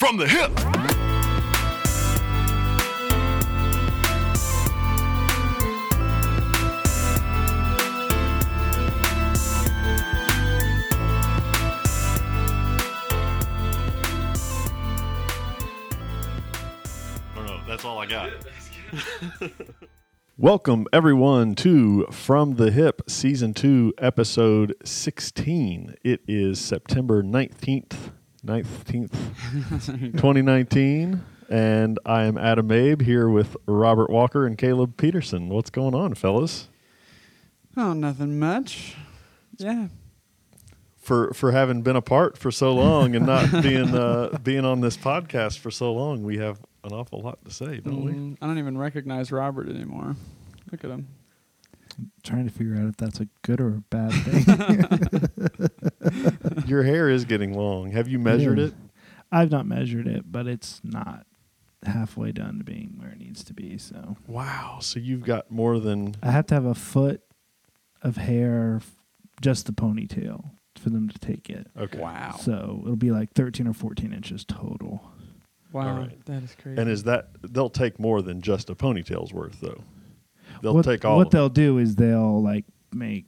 From the hip. No, that's all I got. Welcome everyone to From the Hip Season 2 Episode 16. It is September 19th, 19th, 2019 and I am Adam Abe here with Robert Walker and Caleb Peterson. What's going on, fellas? Oh, nothing much. Yeah. For for having been apart for so long and not being uh, being on this podcast for so long, we have an awful lot to say, don't we? Mm, I don't even recognize Robert anymore. Look at him. trying to figure out if that's a good or a bad thing. Your hair is getting long. Have you measured is. it? I've not measured it, but it's not halfway done to being where it needs to be. So Wow. So you've got more than I have to have a foot of hair, f- just the ponytail, for them to take it. okay. Wow. So it'll be like 13 or 14 inches total. wow. All right. That is crazy. And is that they'll take more than just a ponytail's worth though? They'll what, take all What of they'll do is they'll like make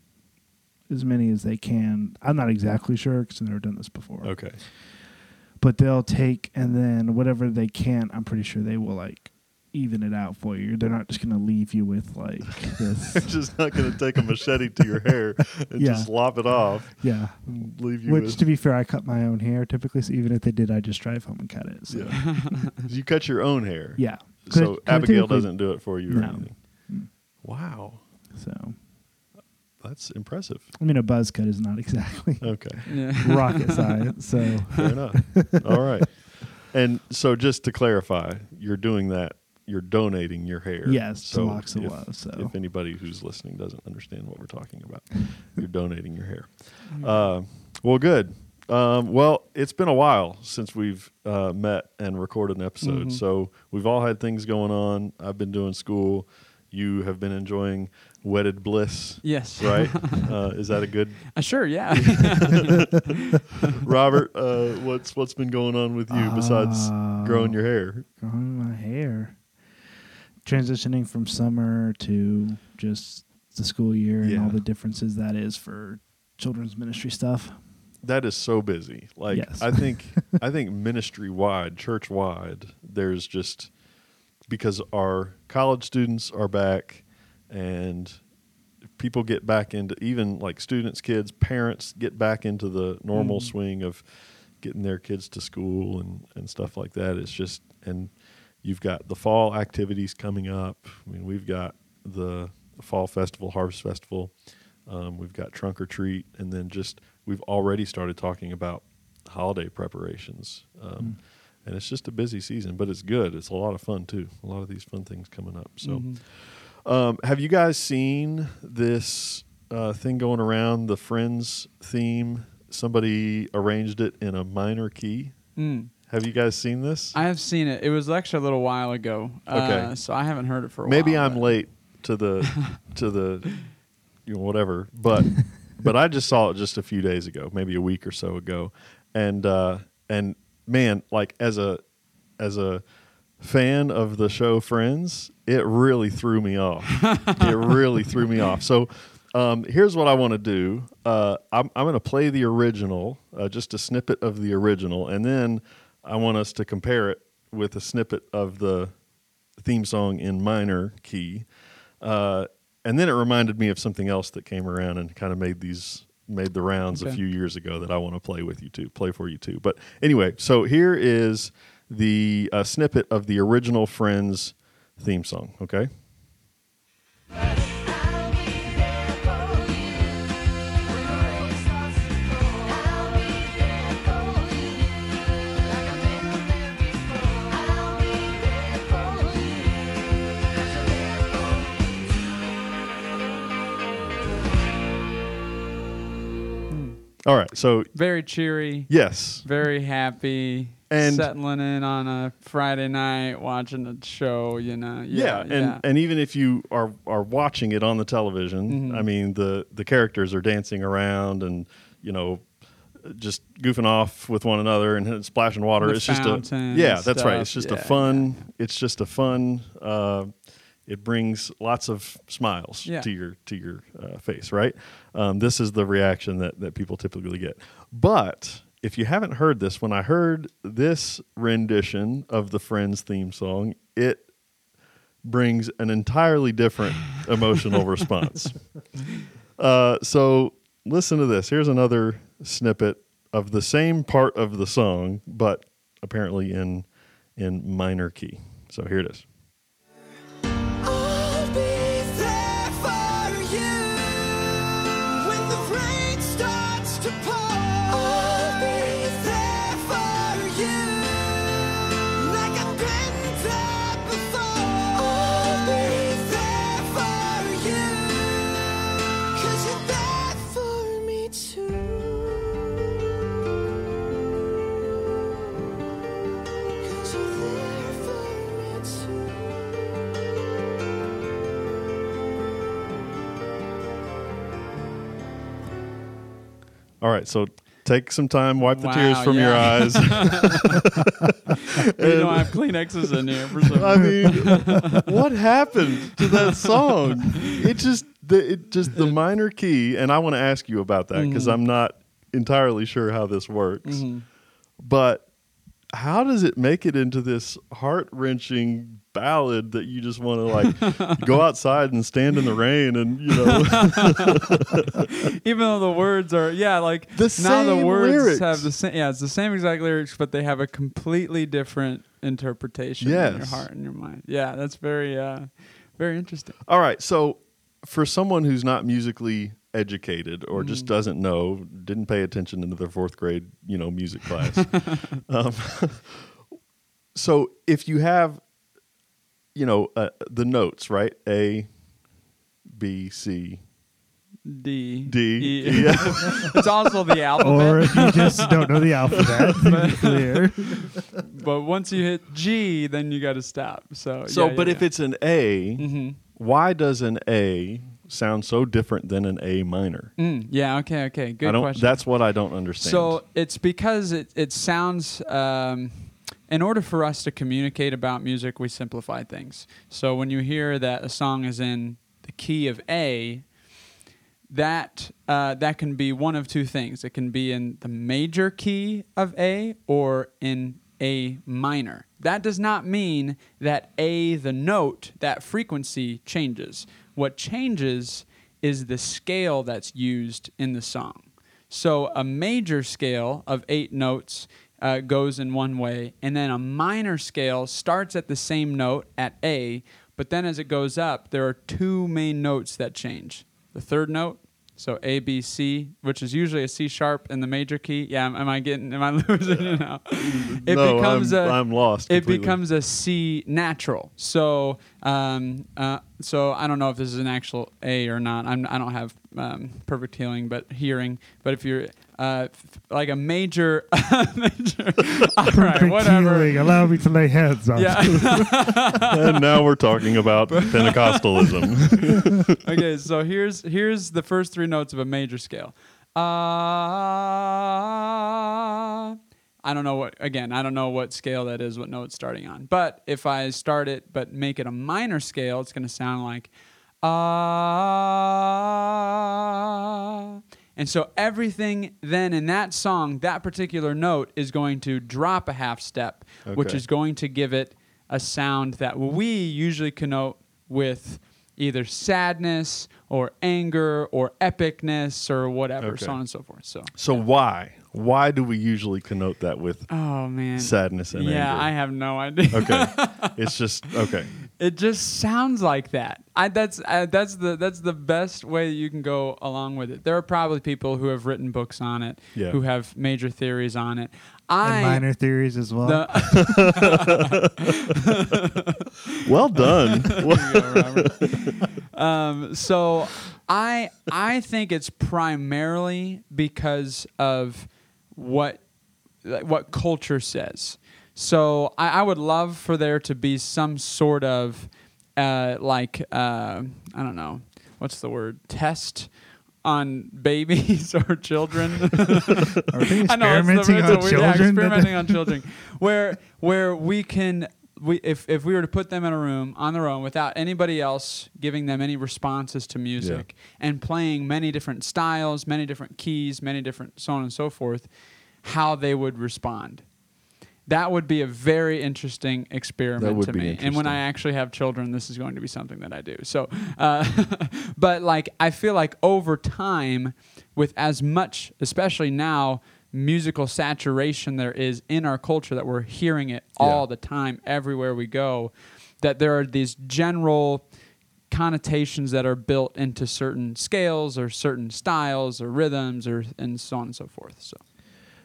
as many as they can. I'm not exactly sure because I've never done this before. Okay. but they'll take and then whatever they can i'm pretty sure they will like even it out for you they're not just going to leave you with like They're just not going to take a machete to your hair and Yeah. just lop it off yeah leave you which with. to be fair i cut my own hair typically so even if they did i just drive home and cut it so yeah. you cut your own hair. yeah So Abigail doesn't do it for you or No. anything. Mm. Wow. so That's impressive. i mean a buzz cut is not exactly Okay. rocket science so Fair enough. All right. And so just to clarify, you're doing that you're donating your hair. yes so to locks of if, love so if anybody who's listening doesn't understand what we're talking about, you're donating your hair. Uh, well, good. Um, well, it's been a while since we've uh, met and recorded an episode. Mhm. So we've all had things going on. I've been doing school. You have been enjoying wedded bliss, yes. right? uh, is that a good Uh, sure. Yeah. Robert? Uh, what's what's been going on with you besides Uh, growing your hair? growing my hair transitioning from summer to just the school year and all the differences that is for children's ministry stuff That is so busy. Like Yes. I think I think ministry wide, church wide, there's just because our college students are back and people get back into even like students, kids, parents get back into the normal Mhm. swing of getting their kids to school and, and stuff like that. It's just and you've got the fall activities coming up. I mean, we've got the fall festival, harvest festival. Um, we've got trunk or treat, and then just we've already started talking about holiday preparations. Um, Mm. And it's just a busy season, but it's good. It's a lot of fun too. A lot of these fun things coming up. So, Mhm. Um, have you guys seen this uh, thing going around? The Friends theme. Somebody arranged it in a minor key. Mm. Have you guys seen this? I have seen it. It was actually a little while ago. Okay. Uh, so I haven't heard it for a Maybe while. I'm late to the to the you know whatever, but but I just saw it just a few days ago, maybe a week or so ago, and uh, and man, like as a as a fan of the show Friends, it really threw me off. it really threw me off. So. Um, here's what I want to do. Uh, I'm, I'm going to play the original, uh, just a snippet of the original, and then I want us to compare it with a snippet of the theme song in minor key. Uh, and then it reminded me of something else that came around and kind of made these made the rounds a few years ago that I want to play with you too, play for you too. But anyway, so here is the uh, snippet of the original Friends theme song. Okay. All right. So Very cheery. yes, Very happy. And- settling in on a Friday night, watching a show. You know. yeah, Yeah. and yeah. and even if you are are watching it on the television, Mhm. I mean the the characters are dancing around and you know just goofing off with one another and splashing water. The it's just a yeah, that's right. It's just a Yeah, fun. It's just a fun. Uh, it brings lots of smiles to your to your uh, face, right? Um, this is the reaction that that people typically get. But if you haven't heard this, when I heard this rendition of the Friends theme song, it brings an entirely different emotional response. Uh, so listen to this. Here's another snippet of the same part of the song, but apparently in in minor key. So here it is. All right, so take some time, wipe the Wow, tears from your eyes. We don't have Kleenexes in here for some I mean, what happened to that song? It just the it just the minor key, and I want to ask you about that because Mhm. I'm not entirely sure how this works. Mhm. But how does it make it into this heart wrenching ballad that you just want to like go outside and stand in the rain and you know Even though the words are yeah, like The now the words lyrics. have the same yeah, it's the same exact lyrics, but they have a completely different interpretation in your heart and your mind. Yeah, that's very uh very interesting. All right, so for someone who's not musically educated or just doesn't know, didn't pay attention into their fourth grade, you know, music class. um, so if you have, you know, uh, the notes, right? A, B, C, D D. E. Yeah. it's also the Or alphabet. if you just don't know the alphabet, be clear. but once you hit G, then you got to stop. So So, yeah, but yeah, if it's an A, hmm why does an A sound so different than an A minor? Mm, yeah, okay, okay. Good I don't. question. That's what I don't understand. So it's because it, it sounds, um, in order for us to communicate about music, we simplify things. So when you hear that a song is in the key of A, that uh, that can be one of two things. It can be in the major key of A or in A minor. That does not mean that A, the note, that frequency changes. What changes is the scale that's used in the song. So a major scale of eight notes uh, goes in one way, and then a minor scale starts at the same note at A, but then as it goes up, there are two main notes that change. The third note, so A, B, C, which is usually a C sharp in the major key. Yeah, am, am I getting? Am I losing it now? It no, becomes I'm, a I'm lost. it becomes a C natural. So, um, uh, so I don't know if this is an actual A or not. I'm, I don't have um, perfect hearing, but hearing. But if you're uh, like a major, major all right, whatever. healing. Allow me to lay hands on. Yeah. and now we're talking about Pentecostalism. okay, so here's here's the first three notes of a major scale. Ah. I don't know what again, I don't know what scale that is, what note it's starting on. But if I start it but make it a minor scale, it's going to sound like ah. And so everything then in that song, that particular note is going to drop a half step, which is going to give it a sound that we usually connote with either sadness or anger or epicness or whatever, Okay. so on and so forth. So, so why? Why do we usually connote that with oh man, sadness and yeah, anger? I have no idea. okay, it's just okay. It just sounds like that. I, that's uh, that's the that's the best way you can go along with it. There are probably people who have written books on it, Yeah. who have major theories on it. I And minor theories as well. the, Well done. Go, um, so I I think it's primarily because of what like, what culture says. So I, I would love for there to be some sort of uh, like uh, I don't know what's the word test on babies or children. Are they I know it's the- experimenting it's on weird- yeah, children? experimenting on children, where where we can. We, if, if we were to put them in a room on their own without anybody else giving them any responses to music and playing many different styles, many different keys, many different so on and so forth, how they would respond. That would be a very interesting experiment to me. And when I actually have children, this is going to be something that I do. So, uh, but like I feel like over time, with as much, especially now, musical saturation there is in our culture that we're hearing it all Yeah. the time, everywhere we go, that there are these general connotations that are built into certain scales or certain styles or rhythms or and so on and so forth. So.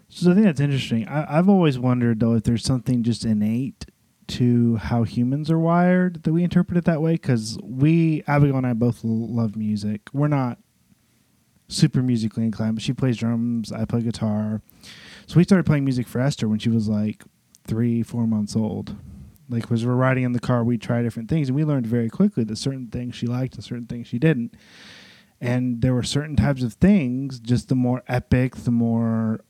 So I think that's interesting. I, I've always wondered though if there's something just innate to how humans are wired that we interpret it that way. Because we, Abigail and I, both l- love music. We're not super musically inclined, but she plays drums. I play guitar. So we started playing music for Esther when she was like three, four months old. Like, as we're riding in the car, we try different things, and we learned very quickly that certain things she liked and certain things she didn't. And there were certain types of things, just the more epic, the more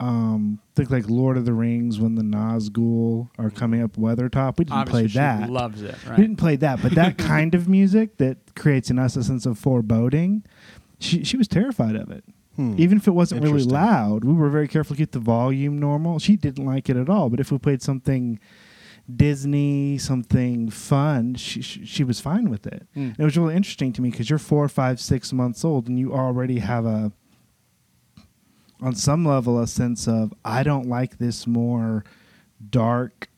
um think like Lord of the Rings when the Nazgul are coming up Weathertop. We didn't Obviously, play she that. loves it, right? We didn't play that, but that kind of music that creates in us a sense of foreboding. She she was terrified of it. Hmm. Even if it wasn't really loud, we were very careful to keep the volume normal. She didn't like it at all. But if we played something Disney, something fun, she she, she was fine with it. Mm. It was really interesting to me because you're four, five, six months old, and you already have a, on some level, a sense of I don't like this more dark,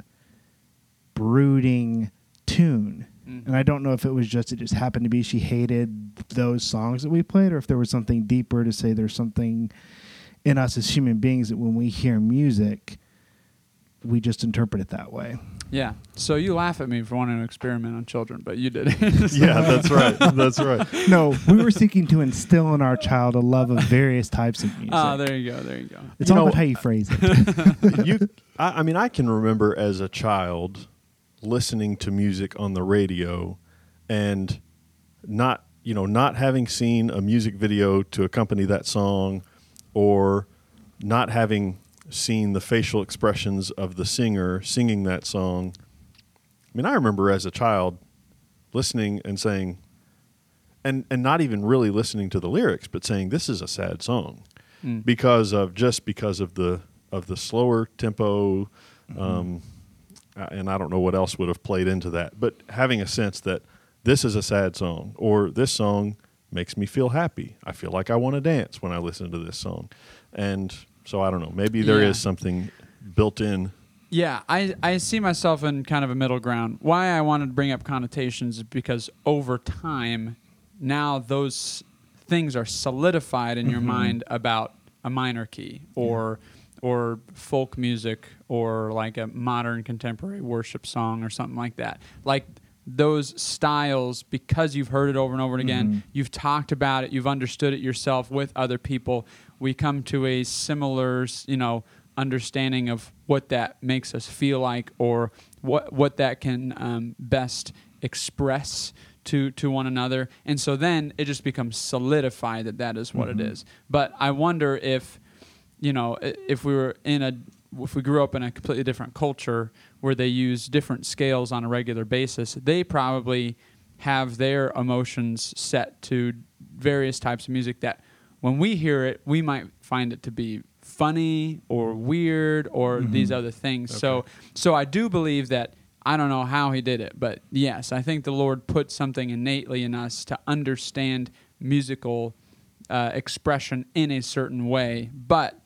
brooding tune. Mm. And I don't know if it was just it just happened to be she hated those songs that we played, or if there was something deeper to say there's something in us as human beings that when we hear music, we just interpret it that way. Yeah. So you laugh at me for wanting to experiment on children, but you did it. yeah, that's right. That's right. No, we were seeking to instill in our child a love of various types of music. Oh, there you go. There you go. it's You all know- about how you phrase it. you, I, I mean, I can remember as a child listening to music on the radio and not, you know, not having seen a music video to accompany that song or not having seen the facial expressions of the singer singing that song. I mean, I remember as a child listening and saying, and, and not even really listening to the lyrics, but saying, this is a sad song Mm. because of just because of the of the slower tempo um, uh, and I don't know what else would have played into that but having a sense that this is a sad song or this song makes me feel happy. I feel like I want to dance when I listen to this song. And so I don't know maybe there is Yeah. something built in. Yeah, I, I see myself in kind of a middle ground. Why I wanted to bring up connotations is because over time, now those things are solidified in your mm-hmm. mind about a minor key or or folk music or like a modern contemporary worship song or something like that. Like those styles because you've heard it over and over and again, you've talked about it, you've understood it yourself with other people, we come to a similar, you know, understanding of what that makes us feel like or what what that can um, best express to to one another. And so then it just becomes solidified that that is what it is. But i wonder if you know if we were in a if we grew up in a completely different culture where they use different scales on a regular basis they probably have their emotions set to various types of music that when we hear it we might find it to be funny or weird or these other things. So so i do believe that i don't know how he did it but yes i think the lord put something innately in us to understand musical uh, expression in a certain way. But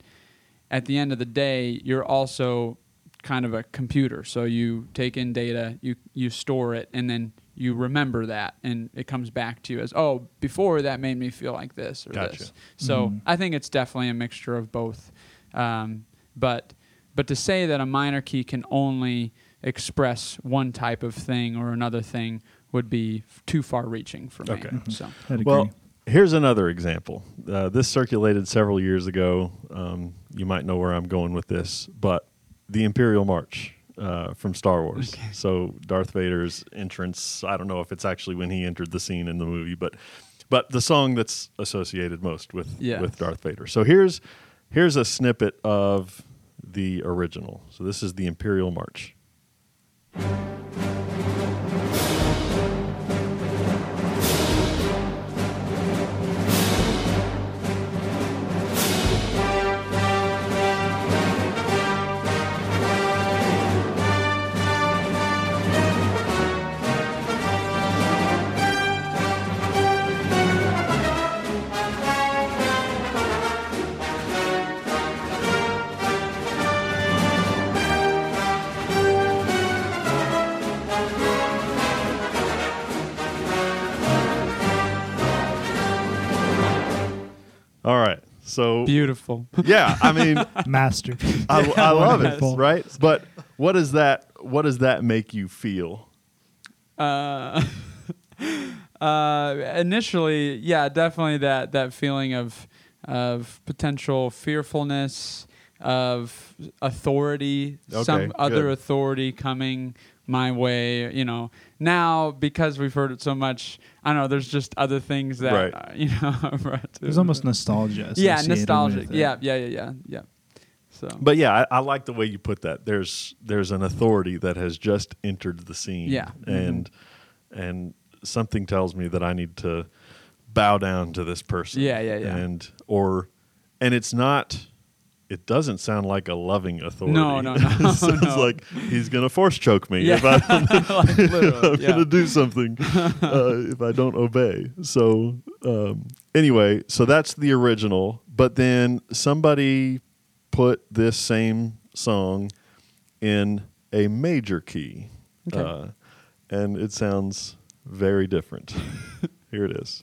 at the end of the day, you're also kind of a computer. So you take in data, you you store it, and then you remember that, and it comes back to you as, oh, before that made me feel like this or Gotcha. this. So I think it's definitely a mixture of both. Um, but but to say that a minor key can only express one type of thing or another thing would be f- too far reaching for me. Okay. So I'd agree. Well, here's another example. Uh, this circulated several years ago. Um, you might know where I'm going with this, but the Imperial March uh, from Star Wars. So Darth Vader's entrance. I don't know if it's actually when he entered the scene in the movie, but but the song that's associated most with with Darth Vader. So here's here's a snippet of the original. So this is the Imperial March. So Beautiful. yeah, I mean, Masterpiece. I, I love it, right? But what does that what does that make you feel? uh, uh, initially, yeah, definitely that that feeling of of potential fearfulness of authority, Okay, some other good. authority coming my way. You know, now because we've heard it so much, I don't know. There's just other things that Right. uh, you know. right. There's almost nostalgia. yeah, associated nostalgic. Yeah, yeah, yeah, yeah, yeah. So, But yeah, I, I like the way you put that. There's there's an authority that has just entered the scene. Yeah. And and something tells me that I need to bow down to this person. Yeah, yeah, yeah. And or and it's not it doesn't sound like a loving authority. No, no, no, it sounds no. like he's gonna force choke me yeah, if I don't, like, I'm yeah. gonna do something uh, if I don't obey. So um, anyway, so that's the original. But then somebody put this same song in a major key, Okay. uh, and it sounds very different. Here it is.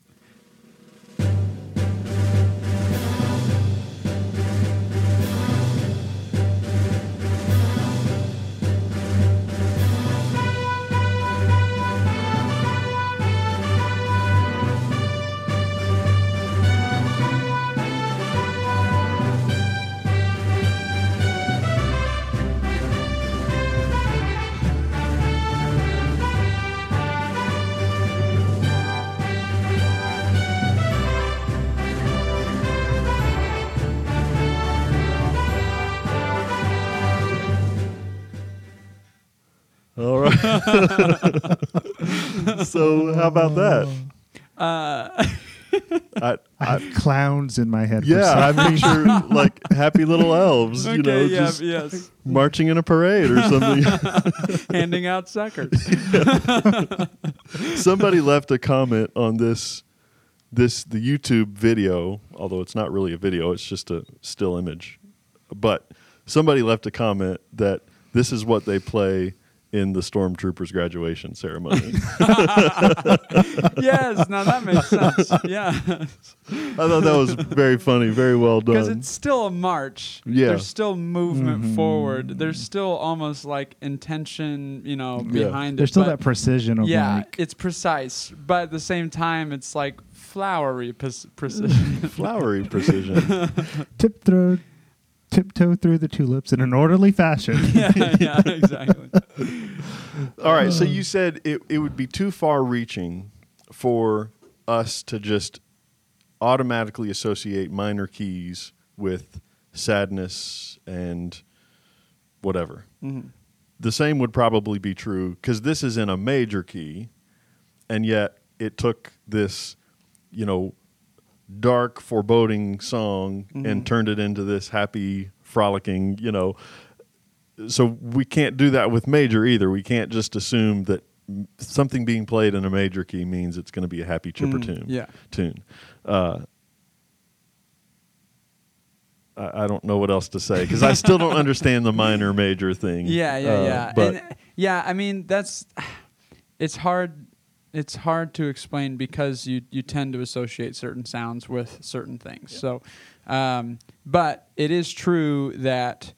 so how about that? Uh, I, I I, have clowns in my head. for yeah, some I picture like happy little elves, you know, yeah, just yes. marching in a parade or something. Handing out suckers. Somebody left a comment on this this the YouTube video, although it's not really a video, it's just a still image. But somebody left a comment that this is what they play in the stormtroopers graduation ceremony. yes, now that makes sense. Yeah, I thought that was very funny, very well done. because it's still a march. Yeah. there's still movement Mhm. forward. There's still almost like intention, you know, Yeah. behind There's it. There's still but that precision of yeah, like it's precise, but at the same time, it's like flowery pres- precision. Flowery precision. tip through, tiptoe through the tulips in an orderly fashion. yeah, yeah, exactly. All right, so you said it, it would be too far reaching for us to just automatically associate minor keys with sadness and whatever. Mhm. The same would probably be true because this is in a major key, and yet it took this, you know, dark, foreboding song Mhm. and turned it into this happy, frolicking, you know. So we can't do that with major either. We can't just assume that something being played in a major key means it's going to be a happy chipper Mm, tune. Yeah. Tune. Uh, I, I don't know what else to say because I still don't understand the minor major thing. Yeah, yeah, Uh, yeah. But and yeah, I mean that's it's hard it's hard to explain because you you tend to associate certain sounds with certain things. So um, but it is true that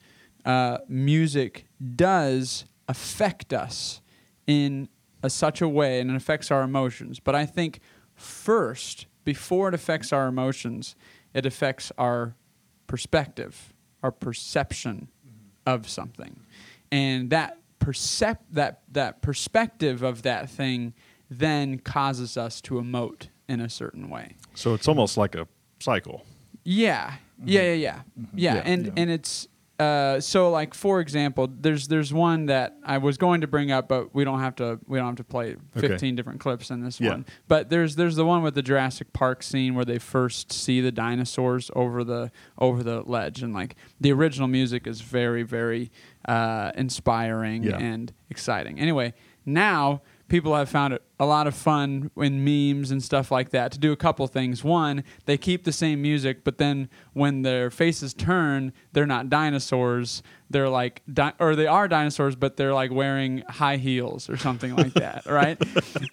uh, music does affect us in a, such a way and it affects our emotions. But I think first, before it affects our emotions, it affects our perspective, our perception of something, and that percep that that perspective of that thing then causes us to emote in a certain way. So it's almost like a cycle. Yeah, yeah, yeah, yeah, yeah. Mm-hmm. Yeah. And Yeah. and it's uh, so like for example, there's there's one that I was going to bring up, but we don't have to we don't have to play Okay. 15 different clips in this Yeah. one. But there's there's the one with the Jurassic Park scene where they first see the dinosaurs over the over the ledge, and like the original music is very very uh, inspiring Yeah. and exciting. Anyway, now people have found it a lot of fun in memes and stuff like that to do a couple things. One, they keep the same music, but then when their faces turn, they're not dinosaurs. They're like, di- or they are dinosaurs, but they're like wearing high heels or something like that, right?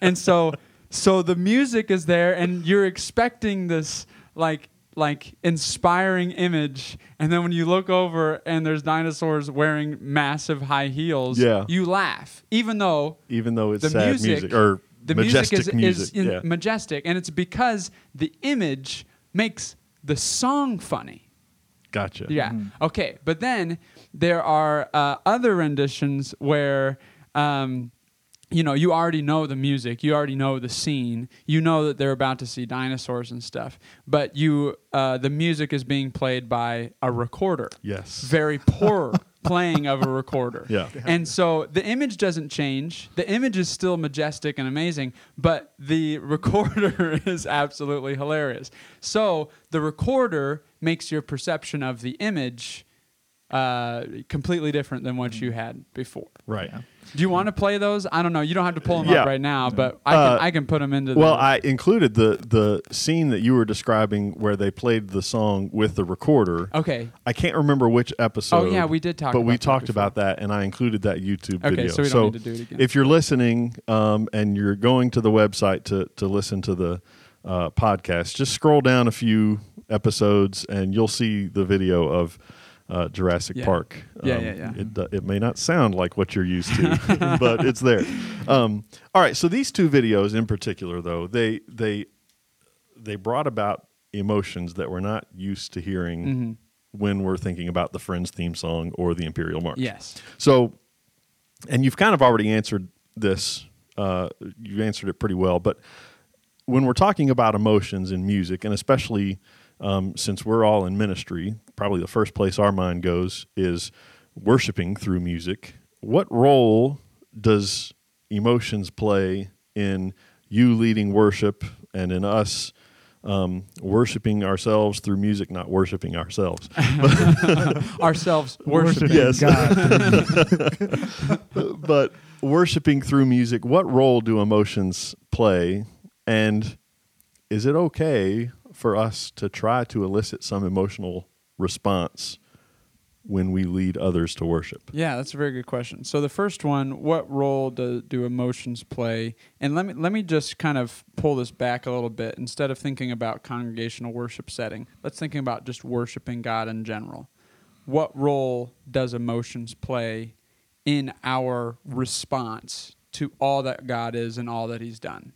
And so, so the music is there, and you're expecting this like like inspiring image and then when you look over and there's dinosaurs wearing massive high heels Yeah. you laugh even though Even though it's the sad music, music, or the majestic music is, is in- yeah. majestic and it's because the image makes the song funny gotcha. yeah. Okay. But then there are uh, other renditions where, um, you know, you already know the music, you already know the scene, you know that they're about to see dinosaurs and stuff, but you, uh, the music is being played by a recorder. Yes. Very poor playing of a recorder. Yeah. And so the image doesn't change. The image is still majestic and amazing, but the recorder is absolutely hilarious. So the recorder makes your perception of the image uh, completely different than what you had before. Right. Do you want to play those? I don't know. You don't have to pull them Yeah. up right now, but I can Uh, I can put them into. Well, the, I included the the scene that you were describing where they played the song with the recorder. okay. I can't remember which episode. Oh, yeah, we did talk But we that talked before. about that, and I included that YouTube Okay, video. so we don't need to do it again. If you're listening um, and you're going to the website to to listen to the uh, podcast, just scroll down a few episodes, and you'll see the video of. Uh, Jurassic Yeah. Park. Um, Yeah, yeah, yeah. It, uh, it may not sound like what you're used to, but it's there. Um, all right, so these two videos in particular, though, they they they brought about emotions that we're not used to hearing Mm-hmm. when we're thinking about the Friends theme song or the Imperial March. Yes. So, and you've kind of already answered this. Uh, you've answered it pretty well. But when we're talking about emotions in music, and especially um, since we're all in ministry, probably the first place our mind goes is worshiping through music. What role does emotions play in you leading worship and in us um, worshiping ourselves through music, not worshiping ourselves? Ourselves worshiping. Yes. God. but worshiping through music, what role do emotions play? And is it okay for us to try to elicit some emotional response when we lead others to worship? Yeah, that's a very good question. So the first one, what role do, do emotions play? And let me let me just kind of pull this back a little bit. Instead of thinking about congregational worship setting, let's thinking about just worshiping God in general. What role does emotions play in our response to all that God is and all that He's done?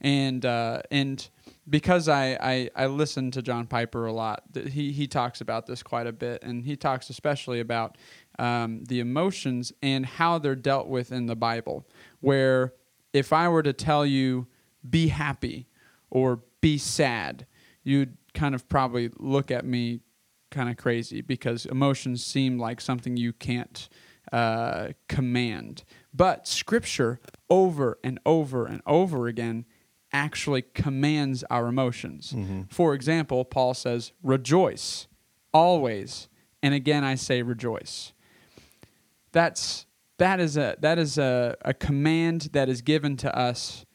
and uh, and because I, I I listen to John Piper a lot, he he talks about this quite a bit, and he talks especially about um, the emotions and how they're dealt with in the Bible. Where if I were to tell you, be happy or be sad, you'd kind of probably look at me kind of crazy because emotions seem like something you can't uh, command. But Scripture, over and over and over again, actually commands our emotions. Mm-hmm. For example, Paul says, Rejoice always. And again, I say, Rejoice. That's. That is a that is a, a command that is given to us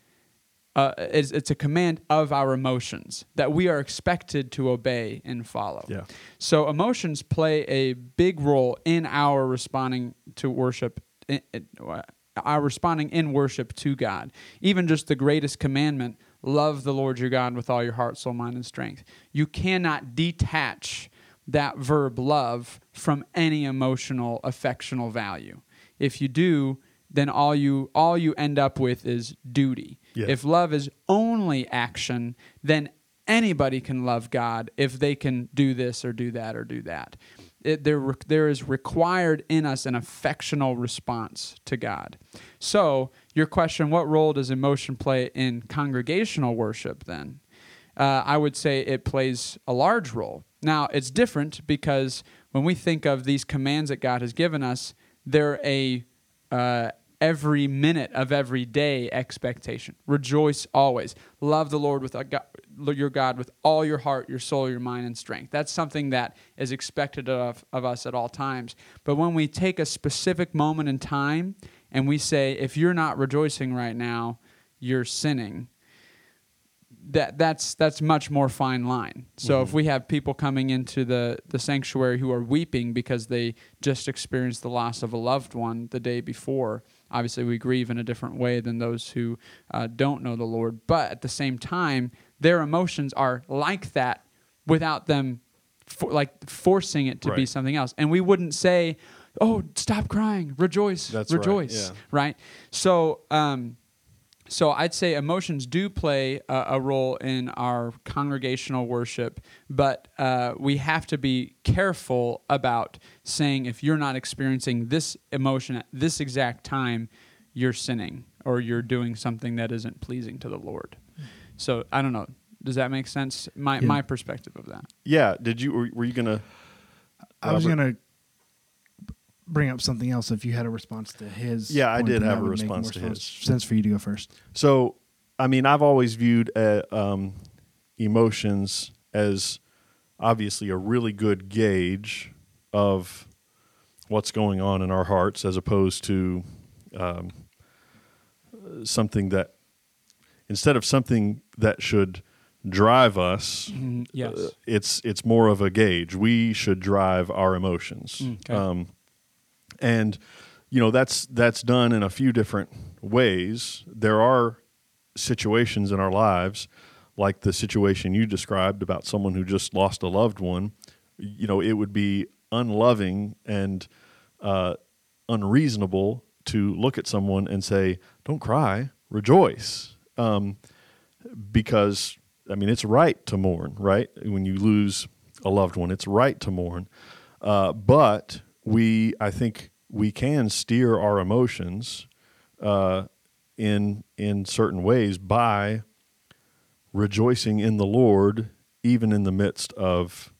uh, it's, it's a command of our emotions that we are expected to obey and follow. Yeah. So emotions play a big role in our responding to worship, eh, eh, our responding in worship to God. Even just the greatest commandment: love the Lord your God with all your heart, soul, mind, and strength. You cannot detach that verb love from any emotional, affectional value. If you do, then all you all you end up with is duty. Yeah. If love is only action, then anybody can love God if they can do this or do that or do that. It, there, there is required in us an affectional response to God. So your question, what role does emotion play in congregational worship then? Uh, I would say it plays a large role. Now, it's different because when we think of these commands that God has given us, they're a uh, every minute of every day expectation. Rejoice always. Love the Lord with your God with all your heart, your soul, your mind, and strength. That's something that is expected of, of us at all times. But when we take a specific moment in time and we say, if you're not rejoicing right now, you're sinning that that's that's much more fine line. So if we have people coming into the the sanctuary who are weeping because they just experienced the loss of a loved one the day before, obviously we grieve in a different way than those who uh, don't know the Lord. But at the same time, their emotions are like that without them for, like forcing it to be something else. And we wouldn't say, "Oh, stop crying, rejoice, That's right, rejoice." yeah. right? So, um, so I'd say emotions do play a, a role in our congregational worship, but uh, we have to be careful about saying if you're not experiencing this emotion at this exact time, you're sinning or you're doing something that isn't pleasing to the Lord. So I don't know. Does that make sense? My Yeah. my perspective of that. Yeah. Did you? Were, were you gonna? I was gonna bring up something else if you had a response to his. Yeah, I did have a make response more to sense- his. Sense for you to go first. So, I mean, I've always viewed uh, um, emotions as obviously a really good gauge of what's going on in our hearts, as opposed to um, something that instead of something that should drive us. yes. uh, it's it's more of a gauge. We should drive our emotions. Okay. Um, and you know that's that's done in a few different ways. There are situations in our lives, like the situation you described about someone who just lost a loved one. You know, it would be unloving and uh, unreasonable to look at someone and say, "Don't cry, rejoice," um, because I mean it's right to mourn, right? When you lose a loved one, it's right to mourn. Uh, but we, I think, we can steer our emotions uh, in in certain ways by rejoicing in the Lord, even in the midst of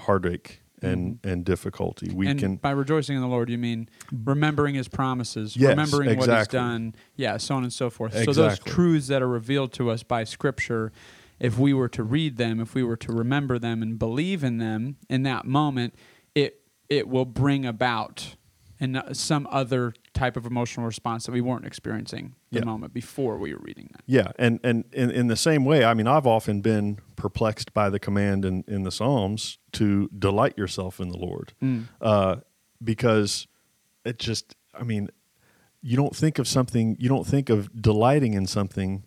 heartache and mm-hmm. and difficulty. We and can by rejoicing in the Lord, you mean remembering His promises, Yes, remembering what He's done, yeah, so on and so forth. So those truths that are revealed to us by Scripture, if we were to read them, if we were to remember them and believe in them in that moment, it it will bring about and some other type of emotional response that we weren't experiencing the Yeah. moment before we were reading that. Yeah, and and in, in the same way, I mean, I've often been perplexed by the command in, in the Psalms to delight yourself in the Lord, uh, because it just, I mean, you don't think of something, you don't think of delighting in something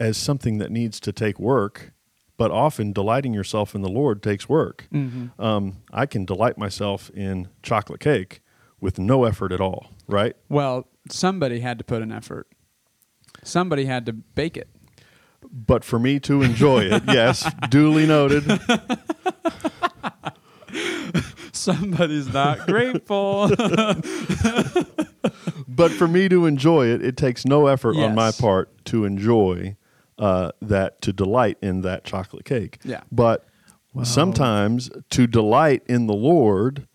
as something that needs to take work, but often delighting yourself in the Lord takes work. Um, I can delight myself in chocolate cake with no effort at all, right? Well, somebody had to put an effort. Somebody had to bake it. But for me to enjoy it, yes, duly noted. Somebody's not grateful. but for me to enjoy it, it takes no effort on my part to enjoy uh, that, to delight in that chocolate cake. Yeah. But Wow. sometimes to delight in the Lord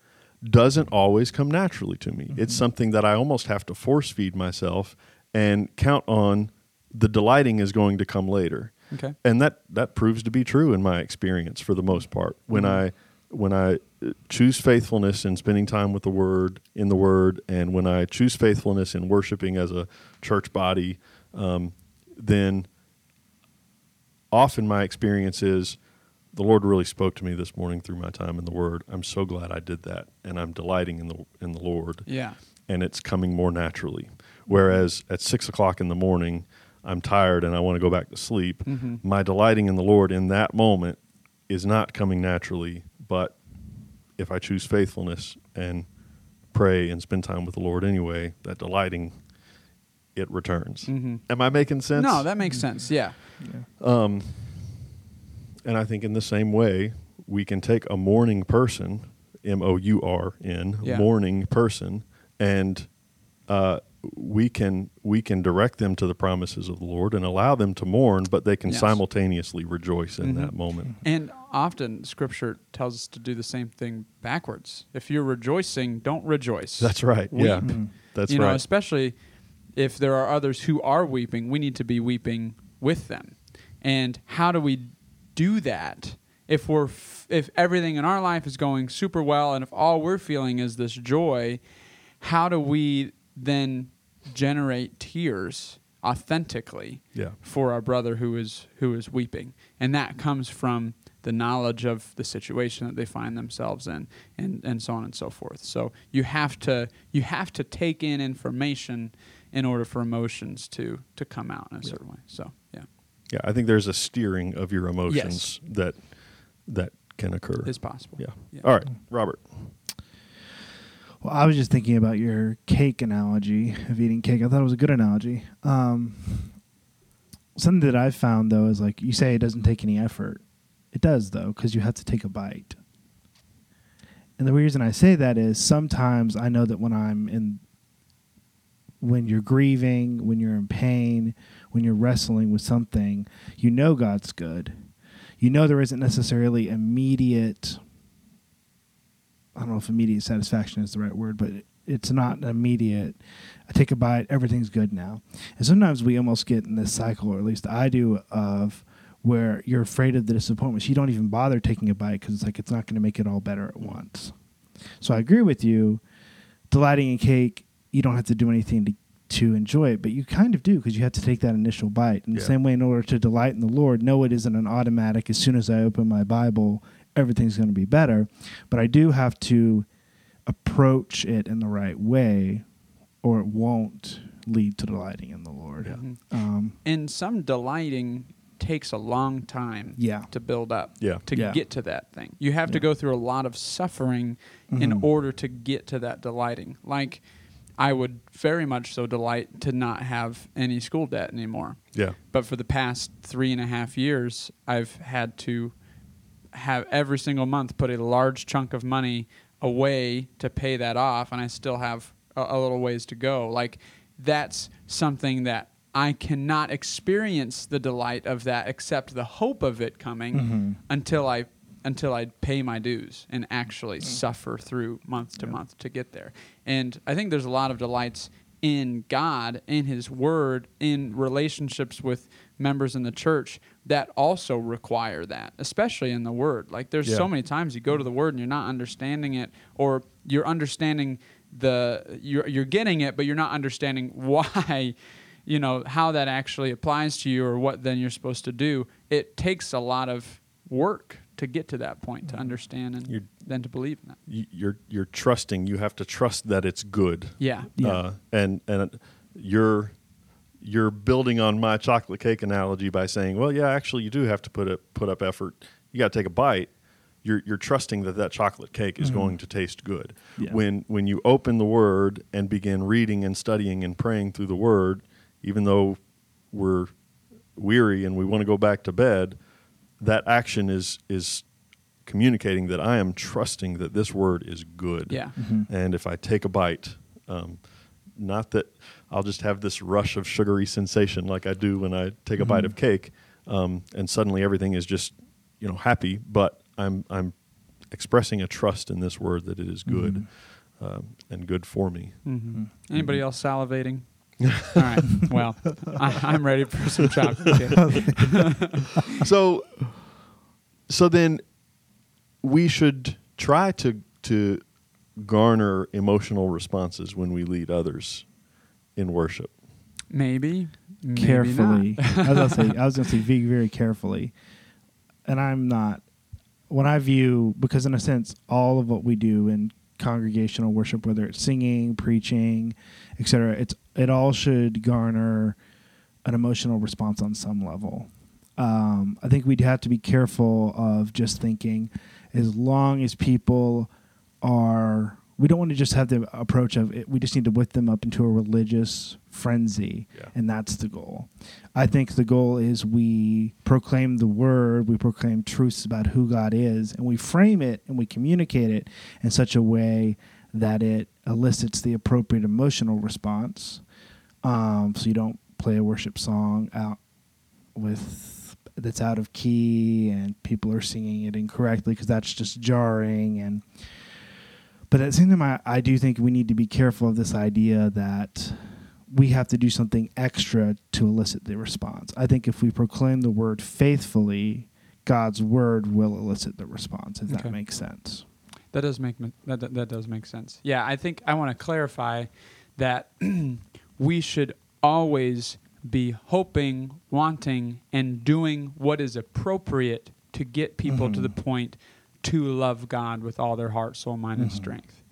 doesn't always come naturally to me. It's something that I almost have to force feed myself and count on the delighting is going to come later. Okay. And that that proves to be true in my experience for the most part. When I when I uh, choose faithfulness in spending time with the word in the word and when I choose faithfulness in worshiping as a church body, um, then often my experience is the Lord really spoke to me this morning through my time in the Word. I'm so glad I did that, and I'm delighting in the in the Lord, yeah. and it's coming more naturally. Whereas at six o'clock in the morning, I'm tired and I want to go back to sleep. Mm-hmm. My delighting in the Lord in that moment is not coming naturally, but if I choose faithfulness and pray and spend time with the Lord anyway, that delighting it returns. Mm-hmm. Am I making sense? No, that makes sense. Yeah. Um, And I think in the same way, we can take a mourning person, M O U R N, Yeah. mourning person, and uh, we can we can direct them to the promises of the Lord and allow them to mourn, but they can Yes. simultaneously rejoice in Mhm. that moment. And often Scripture tells us to do the same thing backwards. If you're rejoicing, don't rejoice. That's right. Yeah, Weep. Mhm. that's you know, right. especially if there are others who are weeping, we need to be weeping with them. And how do we do that if we're f- if everything in our life is going super well and if all we're feeling is this joy, how do we then generate tears authentically Yeah. for our brother who is who is weeping? And that comes from the knowledge of the situation that they find themselves in and, and so on and so forth. So you have to you have to take in information in order for emotions to to come out in a Yeah. certain way. So yeah. Yeah, I think there's a steering of your emotions that that can occur. It's possible. yeah. Yeah. All right, Robert. Well, I was just thinking about your cake analogy of eating cake. I thought it was a good analogy. Um, something that I've found though is like you say it doesn't take any effort. It does though because you have to take a bite. And the reason I say that is sometimes I know that when I'm in, when you're grieving, when you're in pain, when you're wrestling with something, you know God's good. You know there isn't necessarily immediate I don't know if immediate satisfaction is the right word, but it's not immediate. I take a bite, everything's good now. And sometimes we almost get in this cycle, or at least I do, of where you're afraid of the disappointment. So you don't even bother taking a bite because it's like it's not going to make it all better at once. So I agree with you. Delighting in cake, you don't have to do anything to to enjoy it, but you kind of do because you have to take that initial bite. In the same way, in order to delight in the Lord, no, it isn't an automatic. As soon as I open my Bible, everything's going to be better. But I do have to approach it in the right way, or it won't lead to delighting in the Lord. Yeah. Mhm. Um, And some delighting takes a long time yeah. to build up. Yeah. to Yeah. get to that thing. You have to go through a lot of suffering in Mhm. order to get to that delighting. Like I would very much so delight to not have any school debt anymore. Yeah. But for the past three and a half years, I've had to have every single month put a large chunk of money away to pay that off, and I still have a, a little ways to go. Like that's something that I cannot experience the delight of that except the hope of it coming Mhm. until I until I'd pay my dues and actually mm. suffer through month to Yeah. month to get there. And I think there's a lot of delights in God, in His Word, in relationships with members in the church that also require that, especially in the Word. Like there's Yeah. so many times you go to the Word and you're not understanding it, or you're understanding the you're you're getting it, but you're not understanding why. You know how that actually applies to you, or what then you're supposed to do. It takes a lot of work to get to that point to understand and You're- then to believe in that. You- You're you're trusting. You have to trust that it's good. Yeah. Yeah. Uh, and and you're you're building on my chocolate cake analogy by saying, well, yeah, actually, you do have to put it put up effort. You got to take a bite. You're you're trusting that that chocolate cake is Mhm. going to taste good. Yeah. When when you open the Word and begin reading and studying and praying through the Word, even though we're weary and we want to go back to bed, that action is is communicating that I am trusting that this word is good. Yeah. Mhm. And if I take a bite, um, not that I'll just have this rush of sugary sensation like I do when I take a bite Mhm. of cake, um, and suddenly everything is just you know happy. But I'm I'm expressing a trust in this word that it is good um, and good for me. Mm-hmm. Mhm. Anybody else salivating? All right. Well, I, I'm ready for some chocolate so so then we should try to to garner emotional responses when we lead others in worship. Maybe. maybe carefully. not. I was gonna say I was gonna say very very carefully, and I'm not. When I view because in a sense all of what we do in congregational worship, whether it's singing, preaching, etc., it's it all should garner an emotional response on some level. Um, I think we'd have to be careful of just thinking, as long as people are, we don't want to just have the approach of it, we just need to whip them up into a religious frenzy, Yeah. and that's the goal. I think the goal is we proclaim the word, we proclaim truths about who God is, and we frame it and we communicate it in such a way that it elicits the appropriate emotional response. Um, so you don't play a worship song out with that's out of key and people are singing it incorrectly because that's just jarring and but at the same time I, I do think we need to be careful of this idea that we have to do something extra to elicit the response i think if we proclaim the word faithfully god's word will elicit the response if Okay. that makes sense That does make that, that that does make sense. Yeah, I think I want to clarify that we should always be hoping, wanting, and doing what is appropriate to get people to the mm-hmm. point to love God with all their heart, soul, mind, and mm-hmm. strength.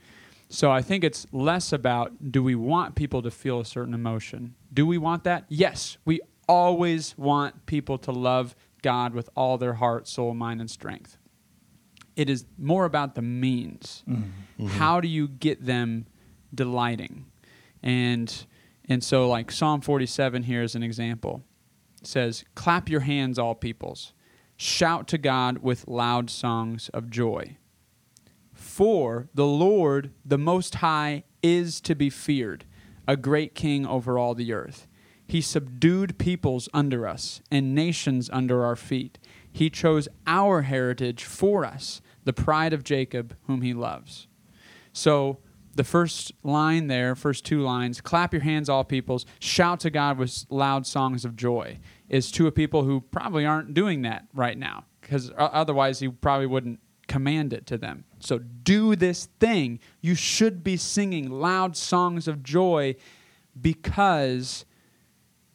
So I think it's less about do we want people to feel a certain emotion? Do we want that? Yes, we always want people to love God with all their heart, soul, mind, and strength. It is more about the means. Mm-hmm. Mm-hmm. How do you get them delighting? And and so like Psalm 47 here is an example. It says, "Clap your hands all peoples. Shout to God with loud songs of joy." For the Lord, the Most High, is to be feared, a great king over all the earth. He subdued peoples under us and nations under our feet. He chose our heritage for us, the pride of Jacob, whom he loves. So the first line there, first two lines, clap your hands, all peoples, shout to God with loud songs of joy, is to a people who probably aren't doing that right now, because otherwise he probably wouldn't command it to them. So do this thing. You should be singing loud songs of joy because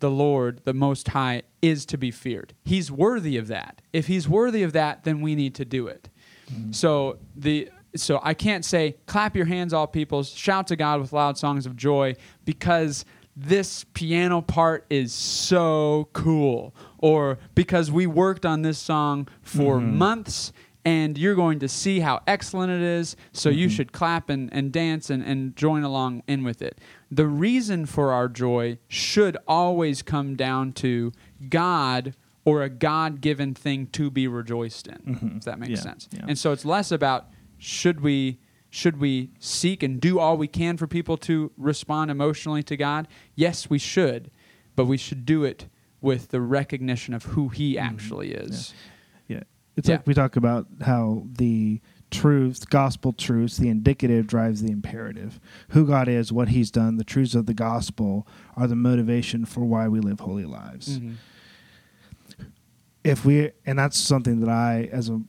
the Lord, the Most High, is to be feared. He's worthy of that. If He's worthy of that, then we need to do it. Mm-hmm. So the so I can't say clap your hands, all peoples, shout to God with loud songs of joy because this piano part is so cool, or because we worked on this song for mm-hmm. months and you're going to see how excellent it is, so you mm-hmm. should clap and, and dance and, and join along in with it. The reason for our joy should always come down to God or a God given thing to be rejoiced in, mm-hmm. if that makes Yeah, sense. yeah. And so it's less about should we should we seek and do all we can for people to respond emotionally to God? Yes, we should, but we should do it with the recognition of who He actually is. Yeah. It's Yeah. like we talk about how the truths, gospel truths, the indicative drives the imperative. Who God is, what He's done, the truths of the gospel are the motivation for why we live holy lives. Mhm. If we, and that's something that I, as a,